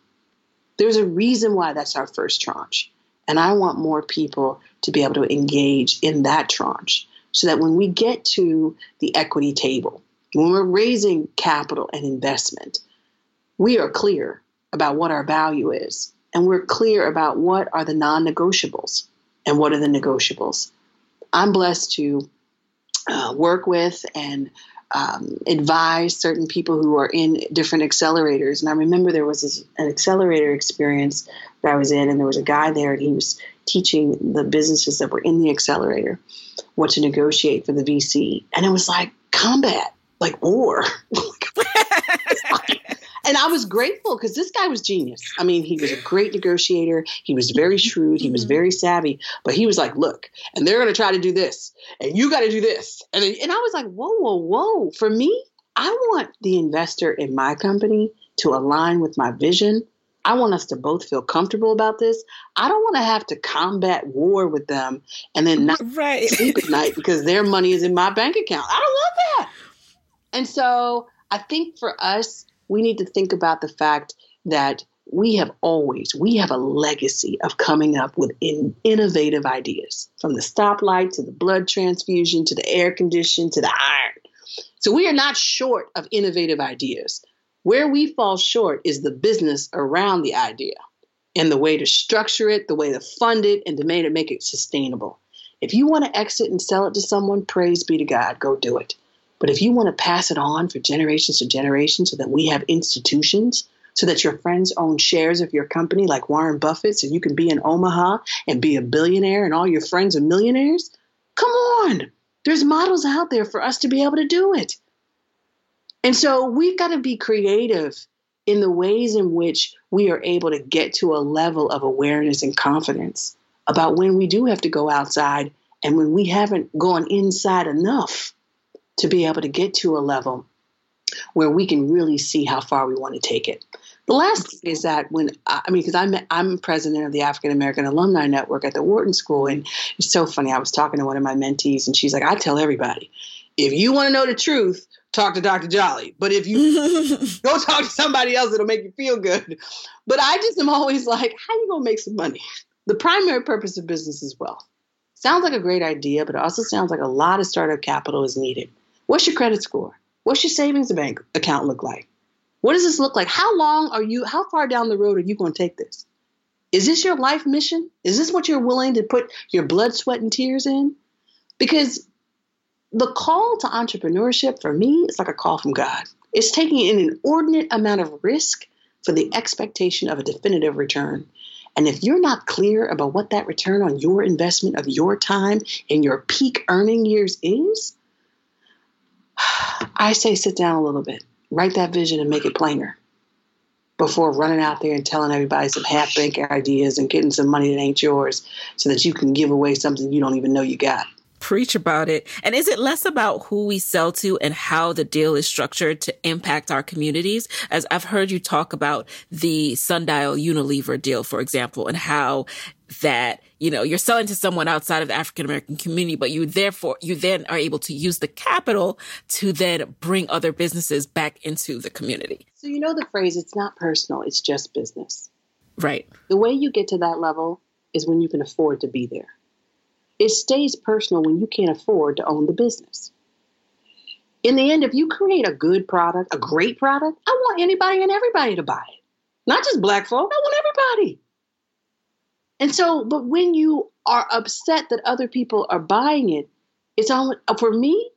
There's a reason why that's our first tranche. And I want more people to be able to engage in that tranche so that when we get to the equity table, when we're raising capital and investment, we are clear about what our value is and we're clear about what are the non negotiables and what are the negotiables. I'm blessed to uh, work with and um, advise certain people who are in different accelerators. And I remember there was this, an accelerator experience that I was in, and there was a guy there, and he was teaching the businesses that were in the accelerator what to negotiate for the VC. And it was like combat, like war. (laughs) (laughs) and I was grateful because this guy was genius. I mean, he was a great negotiator. He was very shrewd. He was mm-hmm. very savvy. But he was like, look, and they're going to try to do this, and you got to do this. And, and I was like, whoa, whoa, whoa. For me, I want the investor in my company to align with my vision I want us to both feel comfortable about this. I don't want to have to combat war with them and then not right. sleep at (laughs) night because their money is in my bank account. I don't want that. And so I think for us, we need to think about the fact that we have always we have a legacy of coming up with in, innovative ideas from the stoplight to the blood transfusion to the air condition to the iron So we are not short of innovative ideas. Where we fall short is the business around the idea and the way to structure it, the way to fund it, and to make it, make it sustainable. If you want to exit and sell it to someone, praise be to God, go do it. But if you want to pass it on for generations to generations so that we have institutions, so that your friends own shares of your company like Warren Buffett, so you can be in Omaha and be a billionaire and all your friends are millionaires, come on. There's models out there for us to be able to do it. And so we've got to be creative in the ways in which we are able to get to a level of awareness and confidence about when we do have to go outside and when we haven't gone inside enough to be able to get to a level where we can really see how far we want to take it. The last thing is that when I mean, because I'm I'm president of the African American Alumni Network at the Wharton School, and it's so funny. I was talking to one of my mentees, and she's like, "I tell everybody, if you want to know the truth, talk to Dr. Jolly. But if you (laughs) go talk to somebody else, it'll make you feel good. But I just am always like, how you gonna make some money? The primary purpose of business is wealth. Sounds like a great idea, but it also sounds like a lot of startup capital is needed. What's your credit score? What's your savings bank account look like? What does this look like? How long are you, how far down the road are you going to take this? Is this your life mission? Is this what you're willing to put your blood, sweat, and tears in? Because the call to entrepreneurship for me is like a call from God. It's taking an inordinate amount of risk for the expectation of a definitive return. And if you're not clear about what that return on your investment of your time in your peak earning years is, (sighs) I say sit down a little bit, write that vision and make it plainer before running out there and telling everybody some half baked ideas and getting some money that ain't yours so that you can give away something you don't even know you got preach about it. And is it less about who we sell to and how the deal is structured to impact our communities? As I've heard you talk about the Sundial Unilever deal, for example, and how that, you know, you're selling to someone outside of the African American community, but you therefore, you then are able to use the capital to then bring other businesses back into the community. So, you know, the phrase, it's not personal, it's just business. Right. The way you get to that level is when you can afford to be there. It stays personal when you can't afford to own the business. In the end, if you create a good product, a great product, I want anybody and everybody to buy it. Not just black folk, I want everybody. And so, but when you are upset that other people are buying it, it's on for me,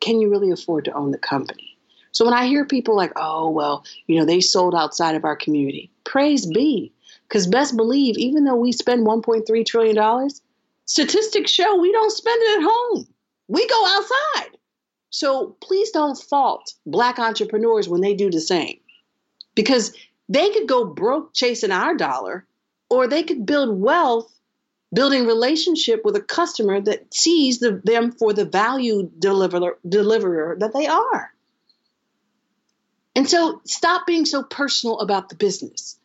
can you really afford to own the company? So when I hear people like, oh, well, you know, they sold outside of our community, praise be. Because best believe, even though we spend $1.3 trillion, Statistics show we don't spend it at home. We go outside. So please don't fault black entrepreneurs when they do the same. Because they could go broke chasing our dollar, or they could build wealth building relationship with a customer that sees the, them for the value deliverer, deliverer that they are. And so stop being so personal about the business.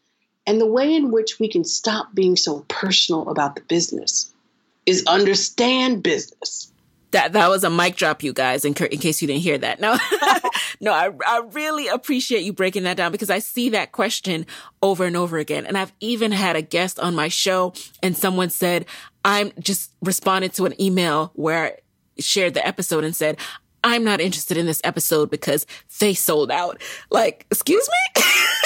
And the way in which we can stop being so personal about the business is understand business. That that was a mic drop, you guys. In, in case you didn't hear that, no, (laughs) no, I I really appreciate you breaking that down because I see that question over and over again, and I've even had a guest on my show, and someone said I'm just responded to an email where I shared the episode and said I'm not interested in this episode because they sold out. Like, excuse me. (laughs)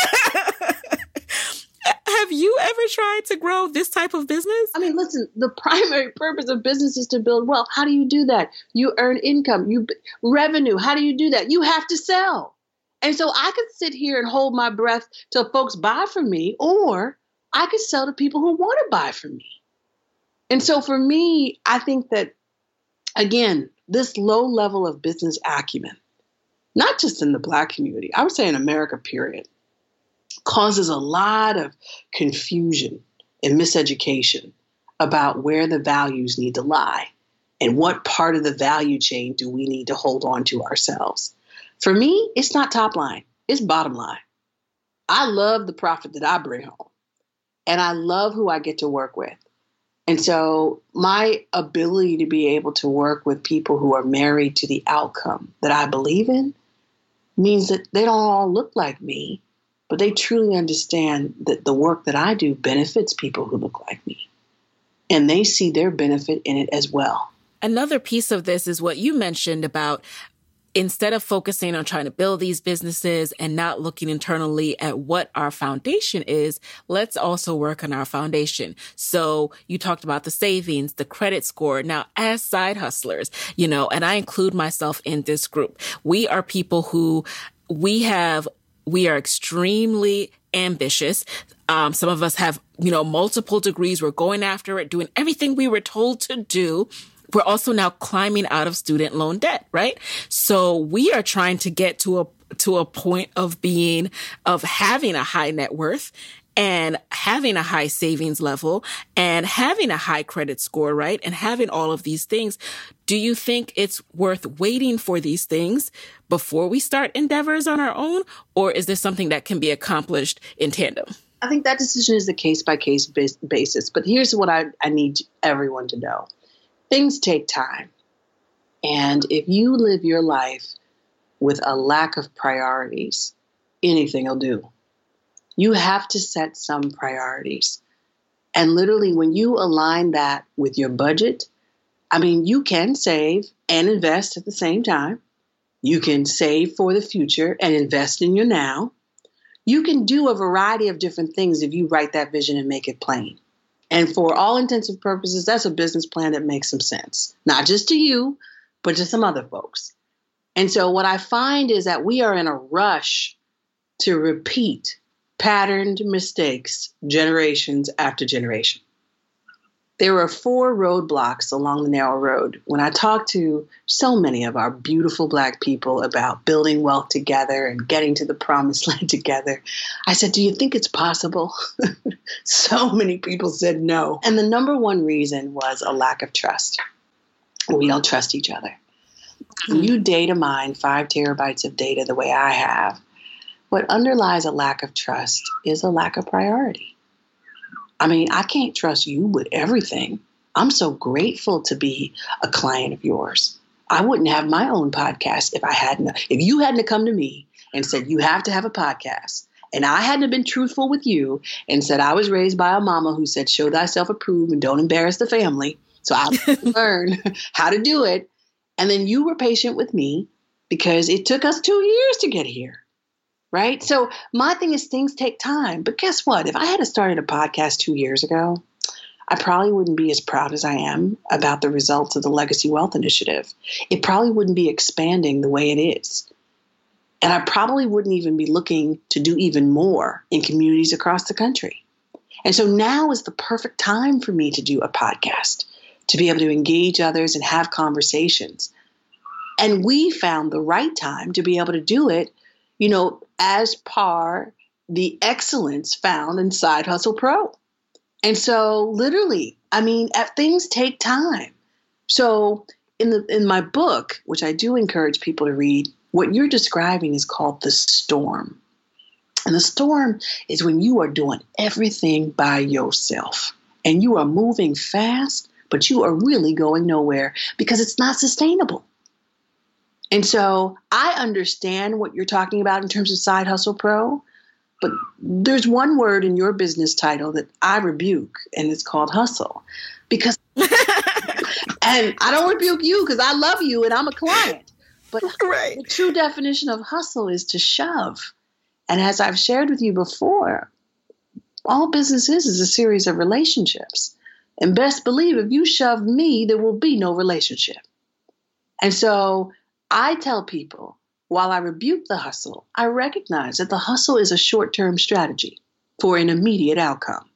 Have you ever tried to grow this type of business? I mean, listen, the primary purpose of business is to build wealth. How do you do that? You earn income, you revenue. How do you do that? You have to sell. And so I could sit here and hold my breath till folks buy from me, or I could sell to people who want to buy from me. And so for me, I think that, again, this low level of business acumen, not just in the Black community, I would say in America, period, causes a lot of confusion and miseducation about where the values need to lie and what part of the value chain do we need to hold on to ourselves. For me, it's not top line, it's bottom line. I love the profit that I bring home, and I love who I get to work with. And so, my ability to be able to work with people who are married to the outcome that I believe in means that they don't all look like me, but they truly understand that the work that I do benefits people who look like me. And they see their benefit in it as well. Another piece of this is what you mentioned about instead of focusing on trying to build these businesses and not looking internally at what our foundation is, let's also work on our foundation. So you talked about the savings, the credit score. Now, as side hustlers, you know, and I include myself in this group, we are people who we have, we are extremely ambitious. Um, some of us have, you know, multiple degrees. We're going after it, doing everything we were told to do we're also now climbing out of student loan debt, right? So we are trying to get to a to a point of being of having a high net worth and having a high savings level and having a high credit score, right? And having all of these things. Do you think it's worth waiting for these things before we start endeavors on our own? Or is this something that can be accomplished in tandem? I think that decision is a case by case basis. But here's what I, I need everyone to know things take time. And if you live your life with a lack of priorities, anything will do. You have to set some priorities. And literally, when you align that with your budget, I mean, you can save and invest at the same time. You can save for the future and invest in your now. You can do a variety of different things if you write that vision and make it plain. And for all intensive purposes, that's a business plan that makes some sense, not just to you, but to some other folks. And so, what I find is that we are in a rush to repeat patterned mistakes generations after generation. There were four roadblocks along the narrow road. When I talked to so many of our beautiful Black people about building wealth together and getting to the promised (laughs) land together, I said, Do you think it's possible? (laughs) so many people said no. And the number one reason was a lack of trust. We don't trust each other. When you data mine five terabytes of data the way I have, what underlies a lack of trust is a lack of priority. I mean, I can't trust you with everything. I'm so grateful to be a client of yours. I wouldn't have my own podcast if I hadn't, if you hadn't come to me and said, you have to have a podcast. And I hadn't been truthful with you and said, I was raised by a mama who said, show thyself approved and don't embarrass the family. So I (laughs) learned how to do it. And then you were patient with me because it took us two years to get here right? So my thing is things take time. But guess what? If I had started a podcast two years ago, I probably wouldn't be as proud as I am about the results of the Legacy Wealth Initiative. It probably wouldn't be expanding the way it is. And I probably wouldn't even be looking to do even more in communities across the country. And so now is the perfect time for me to do a podcast, to be able to engage others and have conversations. And we found the right time to be able to do it you know, as par the excellence found in Side Hustle Pro. And so literally, I mean, things take time. So in the in my book, which I do encourage people to read, what you're describing is called the storm. And the storm is when you are doing everything by yourself and you are moving fast, but you are really going nowhere because it's not sustainable. And so I understand what you're talking about in terms of Side Hustle Pro, but there's one word in your business title that I rebuke, and it's called hustle. Because, (laughs) and I don't rebuke you because I love you and I'm a client. But right. the true definition of hustle is to shove. And as I've shared with you before, all business is is a series of relationships. And best believe if you shove me, there will be no relationship. And so I tell people while I rebuke the hustle, I recognize that the hustle is a short term strategy for an immediate outcome.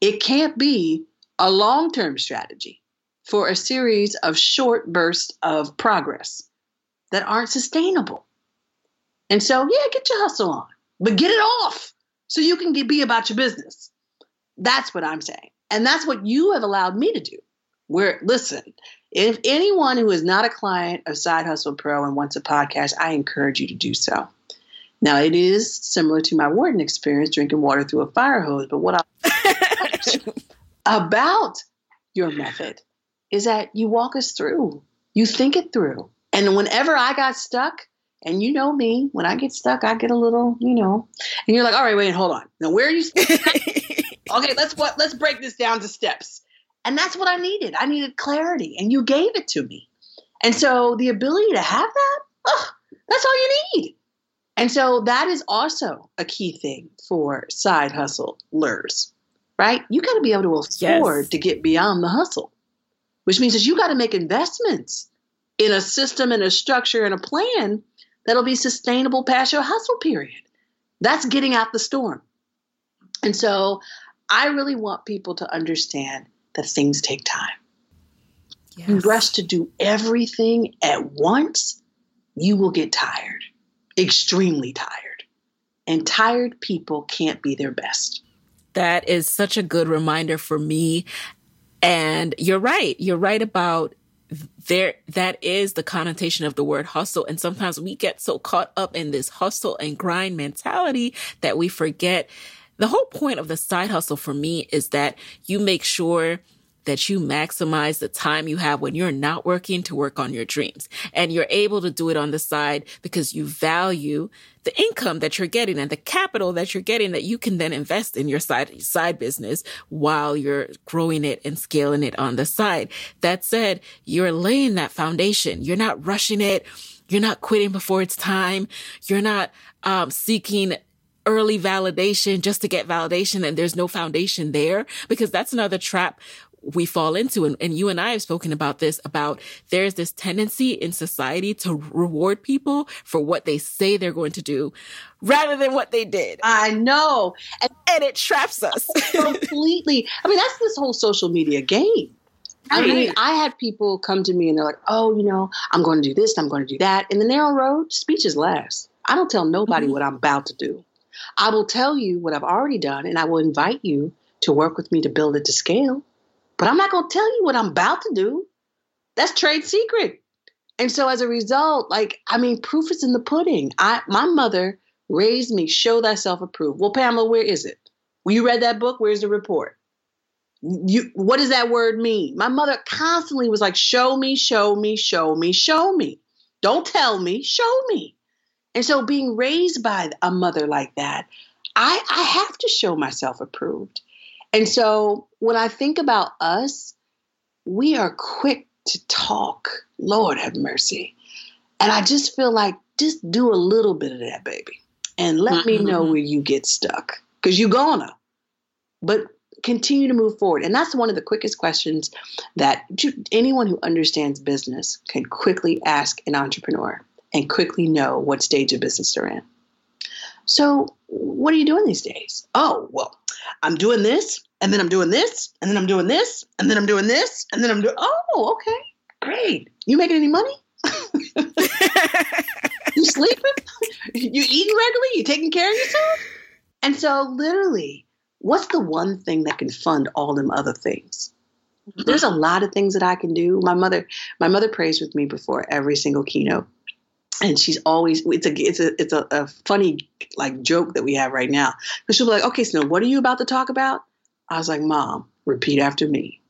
It can't be a long term strategy for a series of short bursts of progress that aren't sustainable. And so, yeah, get your hustle on, but get it off so you can be about your business. That's what I'm saying. And that's what you have allowed me to do. Where, listen, if anyone who is not a client of Side Hustle Pro and wants a podcast, I encourage you to do so. Now, it is similar to my Wharton experience, drinking water through a fire hose. But what I (laughs) about your method is that you walk us through, you think it through. And whenever I got stuck, and you know me, when I get stuck, I get a little, you know, and you're like, all right, wait, hold on. Now, where are you? (laughs) okay, let's what? Let's break this down to steps. And that's what I needed. I needed clarity, and you gave it to me. And so the ability to have that, oh, that's all you need. And so that is also a key thing for side hustlers, right? You got to be able to afford yes. to get beyond the hustle, which means that you got to make investments in a system and a structure and a plan that'll be sustainable past your hustle period. That's getting out the storm. And so I really want people to understand that things take time. Yes. You rush to do everything at once, you will get tired extremely tired. And tired people can't be their best. That is such a good reminder for me. And you're right. You're right about there that is the connotation of the word hustle and sometimes we get so caught up in this hustle and grind mentality that we forget the whole point of the side hustle for me is that you make sure that you maximize the time you have when you're not working to work on your dreams. And you're able to do it on the side because you value the income that you're getting and the capital that you're getting that you can then invest in your side, side business while you're growing it and scaling it on the side. That said, you're laying that foundation. You're not rushing it. You're not quitting before it's time. You're not um, seeking early validation just to get validation and there's no foundation there because that's another trap we fall into. And, and you and I have spoken about this, about there's this tendency in society to reward people for what they say they're going to do rather than what they did. I know. And, and it traps us. (laughs) completely. I mean, that's this whole social media game. I mean, I had people come to me and they're like, oh, you know, I'm going to do this, I'm going to do that. In the narrow road, speech is last. I don't tell nobody mm-hmm. what I'm about to do. I will tell you what I've already done and I will invite you to work with me to build it to scale. But I'm not going to tell you what I'm about to do. That's trade secret. And so as a result, like, I mean, proof is in the pudding. I my mother raised me, show thyself approved. Well, Pamela, where is it? Well, you read that book, where's the report? You what does that word mean? My mother constantly was like, show me, show me, show me, show me. Don't tell me, show me. And so being raised by a mother like that, I, I have to show myself approved. And so when I think about us, we are quick to talk. Lord have mercy. And I just feel like just do a little bit of that, baby. And let mm-hmm. me know mm-hmm. where you get stuck. Because you're gonna. But continue to move forward. And that's one of the quickest questions that anyone who understands business can quickly ask an entrepreneur and quickly know what stage of business they're in. So, what are you doing these days? Oh, well, I'm doing this, and then I'm doing this, and then I'm doing this, and then I'm doing this, and then I'm doing. Oh, okay, great. You making any money? (laughs) you sleeping? You eating regularly? You taking care of yourself? And so, literally, what's the one thing that can fund all them other things? There's a lot of things that I can do. My mother, my mother prays with me before every single keynote and she's always it's a it's a it's a, a, funny like joke that we have right now. Because she'll be like okay so what are you about to talk about? I was like mom repeat after me.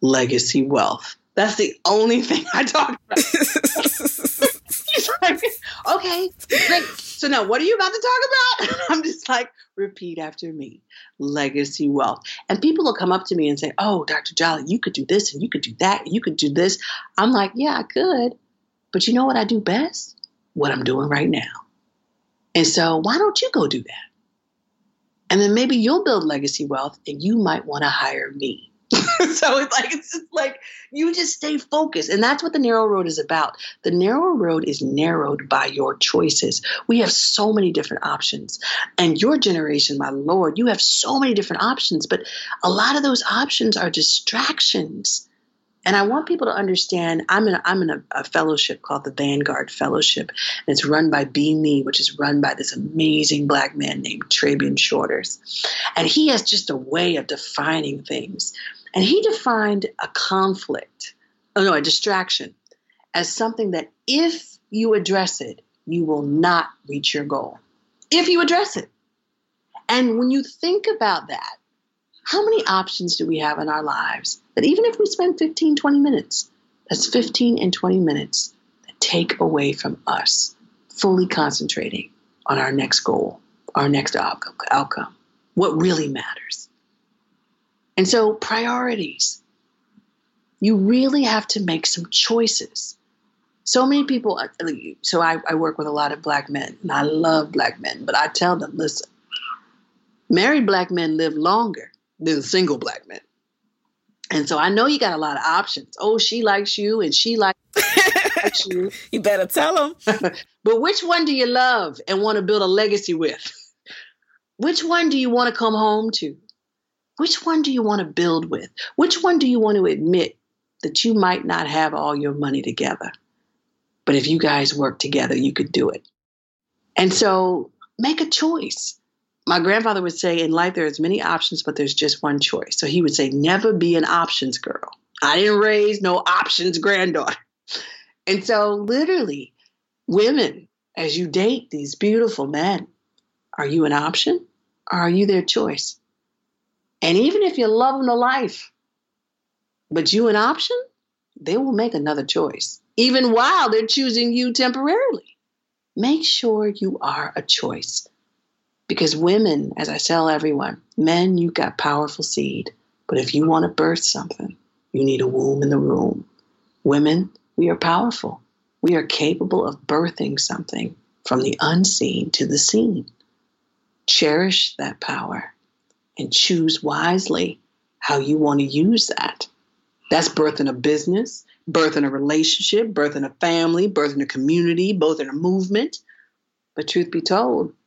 Legacy wealth. That's the only (laughs) thing i talk about. Okay great. So now what are you about to talk about? (laughs) I'm just like repeat after me. Legacy wealth. And people will come up to me and say oh dr jolly you could do this and you could do that and you could do this. I'm like yeah i could. But you know what i do best what I'm doing right now. And so, why don't you go do that? And then maybe you'll build legacy wealth and you might want to hire me. (laughs) so it's like it's just like you just stay focused and that's what the narrow road is about the narrow road is narrowed by your choices we have so many different options and your generation my lord you have so many different options but a lot of those options are distractions and I want people to understand I'm in, I'm in a, a, fellowship called the Vanguard Fellowship, and it's run by BMe, which is run by this amazing black man named Trabian Shorters. And he has just a way of defining things. And he defined a conflict, oh no, a distraction, as something that if you address it, you will not reach your goal. If you address it. And when you think about that, how many options do we have in our lives that even if we spend 15, 20 minutes, that's 15 and 20 minutes that take away from us fully concentrating on our next goal, our next outcome, what really matters. And so, priorities. You really have to make some choices. So many people, uh, so I, I work with a lot of black men, and I love black men, but I tell them, listen, married black men live longer than single black men. And so I know you got a lot of options. Oh, she likes you and she likes, (laughs) you. you better tell them. (laughs) but which one do you love and want to build a legacy with? Which one do you want to come home to? Which one do you want to build with? Which one do you want to admit that you might not have all your money together? But if you guys work together, you could do it. And so make a choice my grandfather would say in life there's many options but there's just one choice. So he would say never be an options girl. I didn't raise no options granddaughter. And so literally women as you date these beautiful men are you an option or are you their choice? And even if you love them to life but you an option they will make another choice. Even while they're choosing you temporarily make sure you are a choice because women, as I tell everyone, men, you've got powerful seed. But if you want to birth something, you need a womb in the room. Women, we are powerful. We are capable of birthing something from the unseen to the seen. Cherish that power and choose wisely how you want to use that. That's birthing a business, birthing a relationship, birthing a family, birthing a community, birthing a movement. But truth be told,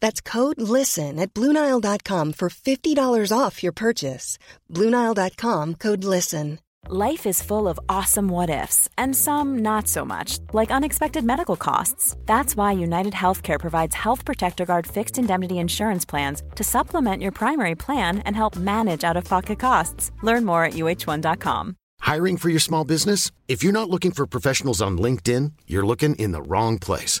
That's code LISTEN at Bluenile.com for $50 off your purchase. Bluenile.com code LISTEN. Life is full of awesome what ifs, and some not so much, like unexpected medical costs. That's why United Healthcare provides Health Protector Guard fixed indemnity insurance plans to supplement your primary plan and help manage out of pocket costs. Learn more at uhone.com. Hiring for your small business? If you're not looking for professionals on LinkedIn, you're looking in the wrong place.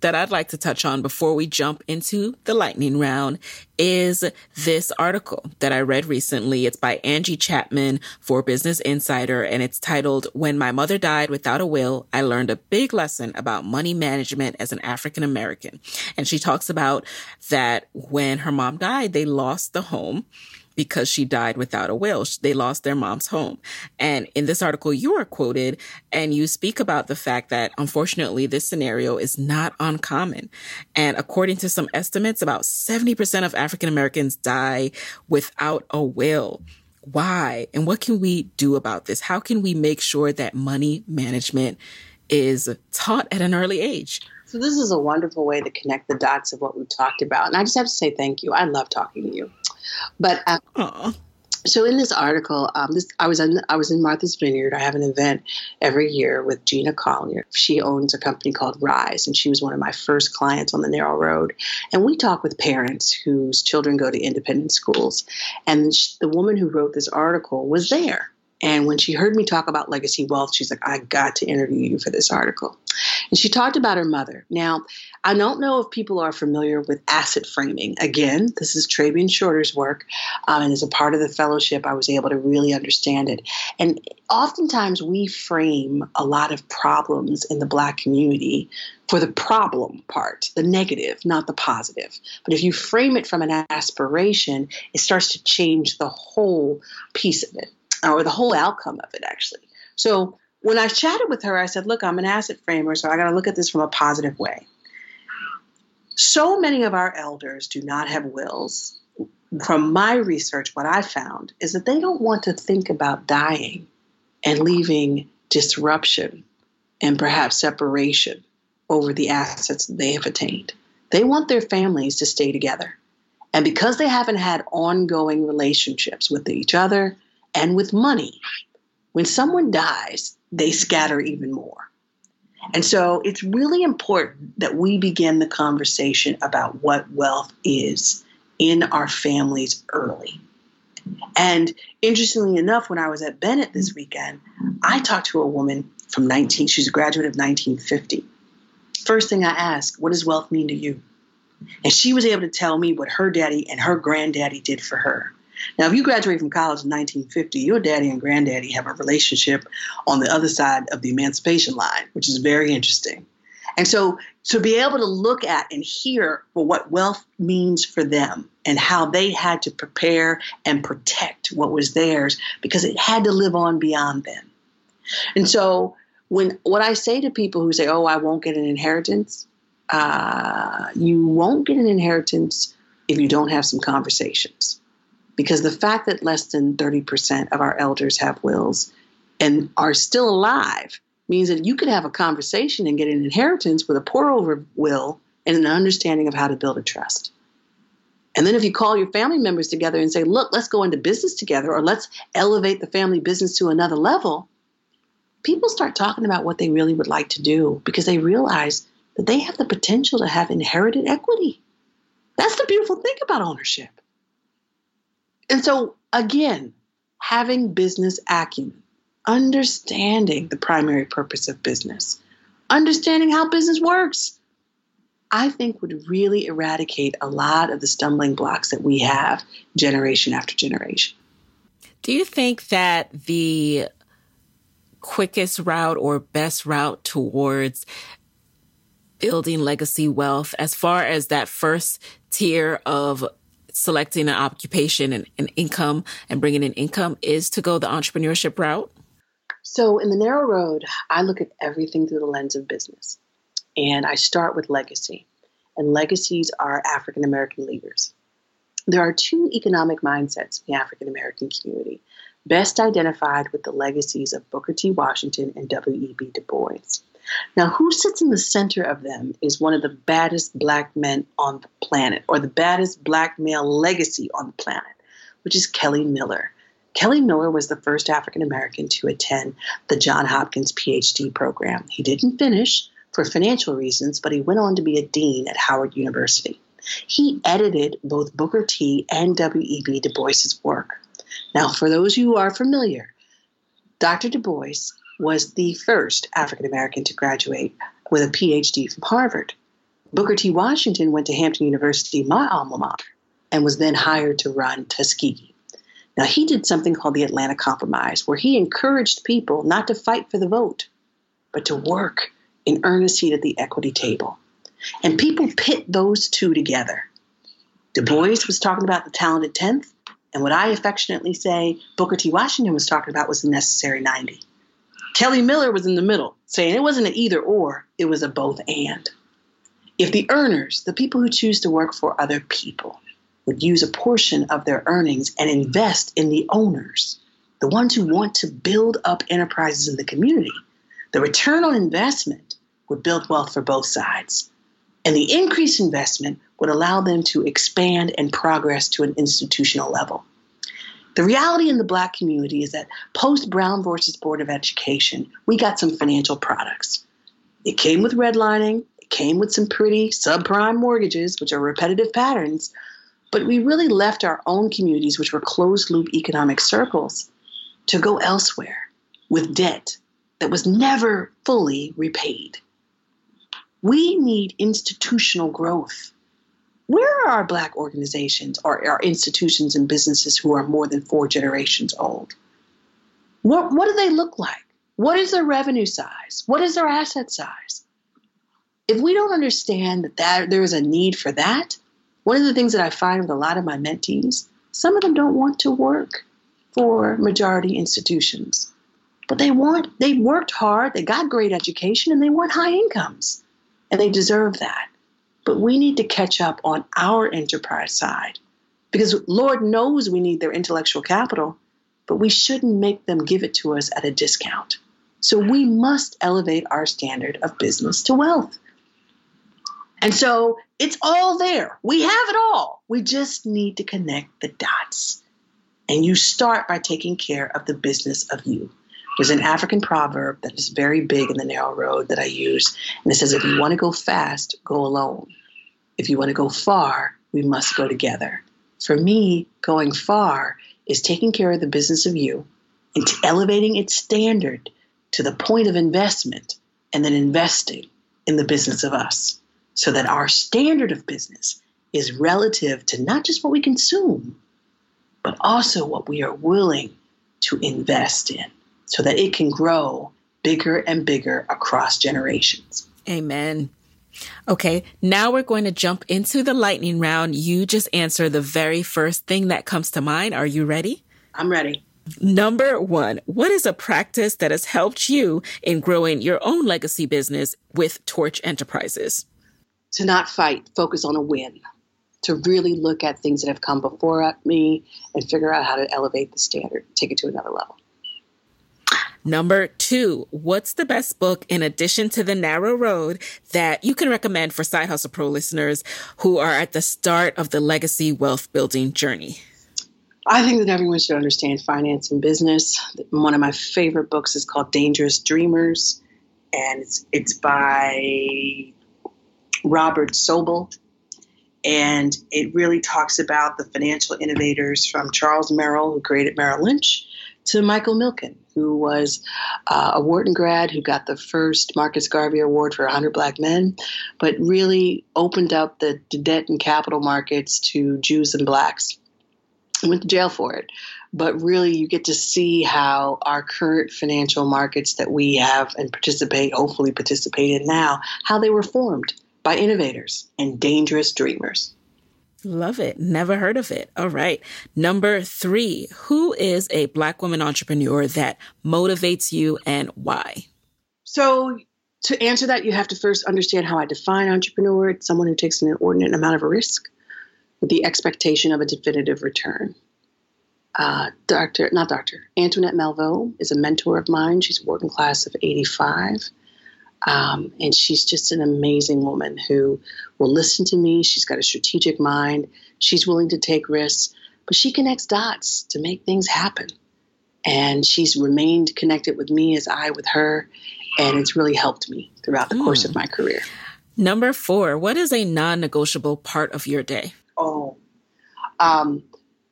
that I'd like to touch on before we jump into the lightning round is this article that I read recently. It's by Angie Chapman for Business Insider and it's titled When My Mother Died Without a Will, I Learned a Big Lesson About Money Management as an African American. And she talks about that when her mom died, they lost the home because she died without a will. They lost their mom's home. And in this article, you are quoted and you speak about the fact that unfortunately this scenario is not uncommon. And according to some estimates, about 70% of African Americans die without a will. Why? And what can we do about this? How can we make sure that money management is taught at an early age? So this is a wonderful way to connect the dots of what we talked about. And I just have to say thank you. I love talking to you. But um, so in this article, um, this I was in, I was in Martha's Vineyard. I have an event every year with Gina Collier. She owns a company called Rise, and she was one of my first clients on the narrow road. And we talk with parents whose children go to independent schools. And the woman who wrote this article was there. And when she heard me talk about legacy wealth, she's like, I got to interview you for this article. And she talked about her mother. Now, I don't know if people are familiar with asset framing. Again, this is Trabian Shorters' work. Um, and as a part of the fellowship, I was able to really understand it. And oftentimes we frame a lot of problems in the Black community for the problem part, the negative, not the positive. But if you frame it from an aspiration, it starts to change the whole piece of it, or the whole outcome of it, actually. So when I chatted with her, I said, Look, I'm an asset framer, so I got to look at this from a positive way. So many of our elders do not have wills. From my research, what I found is that they don't want to think about dying and leaving disruption and perhaps separation over the assets they have attained. They want their families to stay together. And because they haven't had ongoing relationships with each other and with money, when someone dies, they scatter even more. And so it's really important that we begin the conversation about what wealth is in our families early. And interestingly enough, when I was at Bennett this weekend, I talked to a woman from 19, she's a graduate of 1950. First thing I asked, what does wealth mean to you? And she was able to tell me what her daddy and her granddaddy did for her. Now, if you graduate from college in 1950, your daddy and granddaddy have a relationship on the other side of the emancipation line, which is very interesting. And so to be able to look at and hear for what wealth means for them and how they had to prepare and protect what was theirs because it had to live on beyond them. And so when what I say to people who say, "Oh, I won't get an inheritance," uh, you won't get an inheritance if you don't have some conversations because the fact that less than 30% of our elders have wills and are still alive means that you could have a conversation and get an inheritance with a pour over will and an understanding of how to build a trust. And then if you call your family members together and say, look, let's go into business together or let's elevate the family business to another level, people start talking about what they really would like to do because they realize that they have the potential to have inherited equity. That's the beautiful thing about ownership. And so, again, having business acumen, understanding the primary purpose of business, understanding how business works, I think would really eradicate a lot of the stumbling blocks that we have generation after generation. Do you think that the quickest route or best route towards building legacy wealth, as far as that first tier of selecting an occupation and an income and bringing in income is to go the entrepreneurship route? So, in the narrow road, I look at everything through the lens of business. And I start with legacy. And legacies are African American leaders. There are two economic mindsets in the African American community, best identified with the legacies of Booker T. Washington and W.E.B. Du Bois. Now, who sits in the center of them is one of the baddest black men on the planet, or the baddest black male legacy on the planet, which is Kelly Miller. Kelly Miller was the first African American to attend the John Hopkins PhD program. He didn't finish for financial reasons, but he went on to be a dean at Howard University. He edited both Booker T and W.E.B. Du Bois's work. Now, for those who are familiar, Dr. Du Bois was the first African American to graduate with a PhD from Harvard. Booker T. Washington went to Hampton University, my alma mater, and was then hired to run Tuskegee. Now, he did something called the Atlanta Compromise, where he encouraged people not to fight for the vote, but to work in earnest seat at the equity table. And people pit those two together. Du Bois was talking about the talented 10th, and what I affectionately say Booker T. Washington was talking about was the necessary 90. Kelly Miller was in the middle, saying it wasn't an either or, it was a both and. If the earners, the people who choose to work for other people, would use a portion of their earnings and invest in the owners, the ones who want to build up enterprises in the community, the return on investment would build wealth for both sides. And the increased investment would allow them to expand and progress to an institutional level. The reality in the black community is that post Brown versus Board of Education, we got some financial products. It came with redlining, it came with some pretty subprime mortgages, which are repetitive patterns, but we really left our own communities, which were closed loop economic circles, to go elsewhere with debt that was never fully repaid. We need institutional growth. Where are our Black organizations or our institutions and businesses who are more than four generations old? What, what do they look like? What is their revenue size? What is their asset size? If we don't understand that, that there is a need for that, one of the things that I find with a lot of my mentees, some of them don't want to work for majority institutions, but they want, they worked hard, they got great education, and they want high incomes, and they deserve that. But we need to catch up on our enterprise side because Lord knows we need their intellectual capital, but we shouldn't make them give it to us at a discount. So we must elevate our standard of business to wealth. And so it's all there. We have it all. We just need to connect the dots. And you start by taking care of the business of you. There's an African proverb that is very big in the narrow road that I use. And it says, if you want to go fast, go alone. If you want to go far, we must go together. For me, going far is taking care of the business of you and elevating its standard to the point of investment and then investing in the business of us so that our standard of business is relative to not just what we consume, but also what we are willing to invest in so that it can grow bigger and bigger across generations. Amen. Okay, now we're going to jump into the lightning round. You just answer the very first thing that comes to mind. Are you ready? I'm ready. Number one, what is a practice that has helped you in growing your own legacy business with Torch Enterprises? To not fight, focus on a win. To really look at things that have come before me and figure out how to elevate the standard, take it to another level. Number two, what's the best book in addition to The Narrow Road that you can recommend for Side Hustle Pro listeners who are at the start of the legacy wealth building journey? I think that everyone should understand finance and business. One of my favorite books is called Dangerous Dreamers, and it's, it's by Robert Sobel. And it really talks about the financial innovators from Charles Merrill, who created Merrill Lynch, to Michael Milken, who was uh, a Wharton grad who got the first Marcus Garvey Award for 100 Black Men, but really opened up the, debt and capital markets to Jews and blacks went to jail for it. But really, you get to see how our current financial markets that we have and participate, hopefully participate in now, how they were formed by innovators and dangerous dreamers. Love it. Never heard of it. All right. Number three, who is a Black woman entrepreneur that motivates you and why? So, to answer that, you have to first understand how I define entrepreneur. It's someone who takes an inordinate amount of risk with the expectation of a definitive return. Uh, Dr. not Dr. Antoinette Melville is a mentor of mine. She's working class of 85. Um, and she's just an amazing woman who will listen to me. She's got a strategic mind. She's willing to take risks, but she connects dots to make things happen. And she's remained connected with me as I with her. And it's really helped me throughout the mm. course of my career. Number four, what is a non negotiable part of your day? oh, um,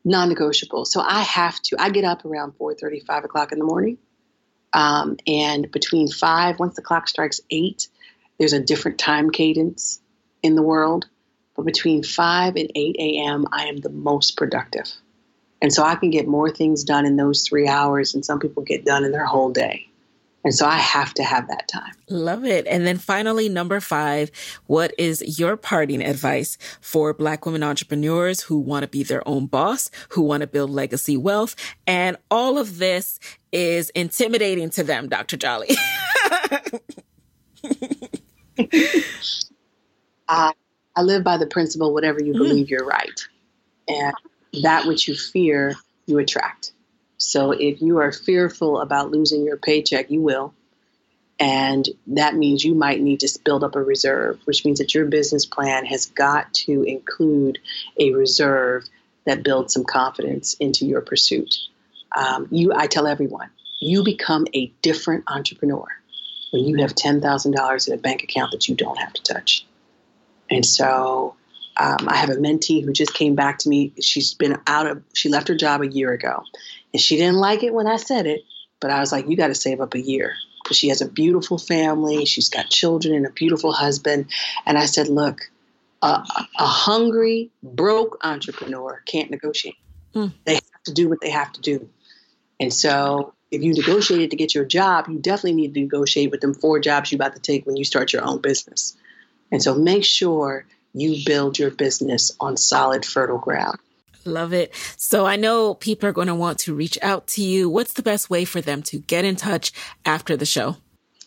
non-negotiable. So I have to. I get up around 4:30, 5 o'clock in the morning, um, and between five, once the clock strikes eight, there's a different time cadence in the world. But between 5 and 8 a.m., I am the most productive. And so I can get more things done in those three hours and some people get done in their whole day. And so I have to have that time. Love it. And then finally, number five, what is your parting advice for Black women entrepreneurs who want to be their own boss, who want to build legacy wealth? And all of this is intimidating to them, Dr. Jolly. I, (laughs) I live by the principle whatever you mm-hmm. believe, mm. you're right. And that which you fear, you attract. So if you are fearful about losing your paycheck, you will. And that means you might need to build up a reserve, which means that your business plan has got to include a reserve that builds some confidence into your pursuit. Um, you, I tell everyone, you become a different entrepreneur when you have $10,000 in a bank account that you don't have to touch. And so Um, I have a mentee who just came back to me. She's been out of, she left her job a year ago. And she didn't like it when I said it, but I was like, you got to save up a year. Because she has a beautiful family, she's got children and a beautiful husband. And I said, look, a, a hungry, broke entrepreneur can't negotiate. Mm. They have to do what they have to do. And so if you negotiated to get your job, you definitely need to negotiate with them four jobs you're about to take when you start your own business. And so make sure you build your business on solid, fertile ground. Love it. So I know people are going to want to reach out to you. What's the best way for them to get in touch after the show?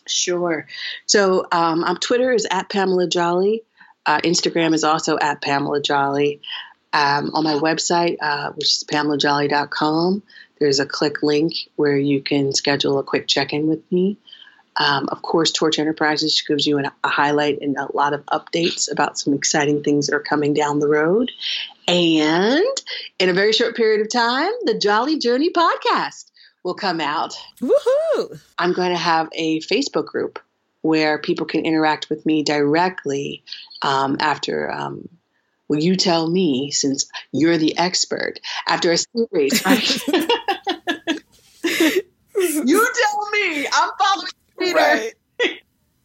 Sure. So um, Twitter is at Pamela Jolly. Uh, Instagram is also at Pamela Jolly. Um, on my website, uh, which is pamelajolly.com, there's a click link where you can schedule a quick check in with me. Um, of course, Torch Enterprises gives you an, a highlight and a lot of updates about some exciting things that are coming down the road. And in a very short period of time, the Jolly Journey podcast will come out. Woohoo! I'm going to have a Facebook group where people can interact with me directly um, after. Um, well, you tell me since you're the expert after a series. Right? (laughs) (laughs) you tell me. I'm following Peter. Right.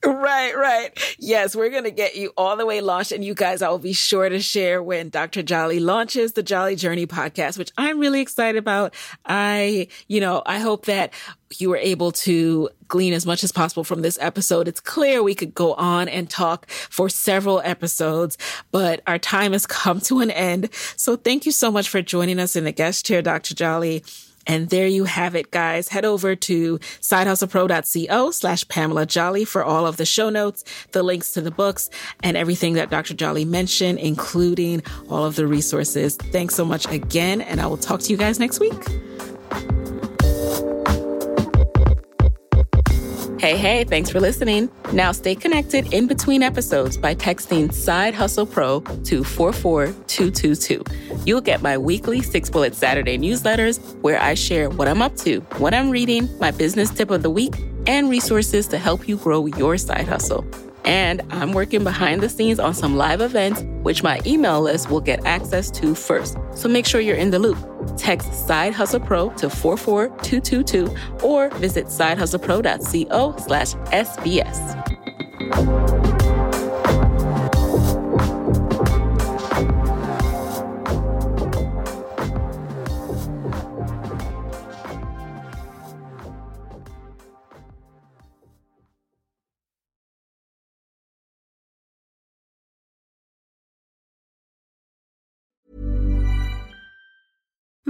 Right, right. Yes, we're going to get you all the way launched. And you guys, I will be sure to share when Dr. Jolly launches the Jolly Journey podcast, which I'm really excited about. I, you know, I hope that you were able to glean as much as possible from this episode. It's clear we could go on and talk for several episodes, but our time has come to an end. So thank you so much for joining us in the guest chair, Dr. Jolly. And there you have it, guys. Head over to sidehustlepro.co slash Pamela Jolly for all of the show notes, the links to the books, and everything that Dr. Jolly mentioned, including all of the resources. Thanks so much again, and I will talk to you guys next week. Hey, hey, thanks for listening. Now stay connected in between episodes by texting Side Hustle Pro to 44222. You'll get my weekly Six Bullet Saturday newsletters where I share what I'm up to, what I'm reading, my business tip of the week, and resources to help you grow your side hustle. And I'm working behind the scenes on some live events, which my email list will get access to first. So make sure you're in the loop. Text Side Hustle Pro to 44222 or visit sidehustlepro.co slash SBS.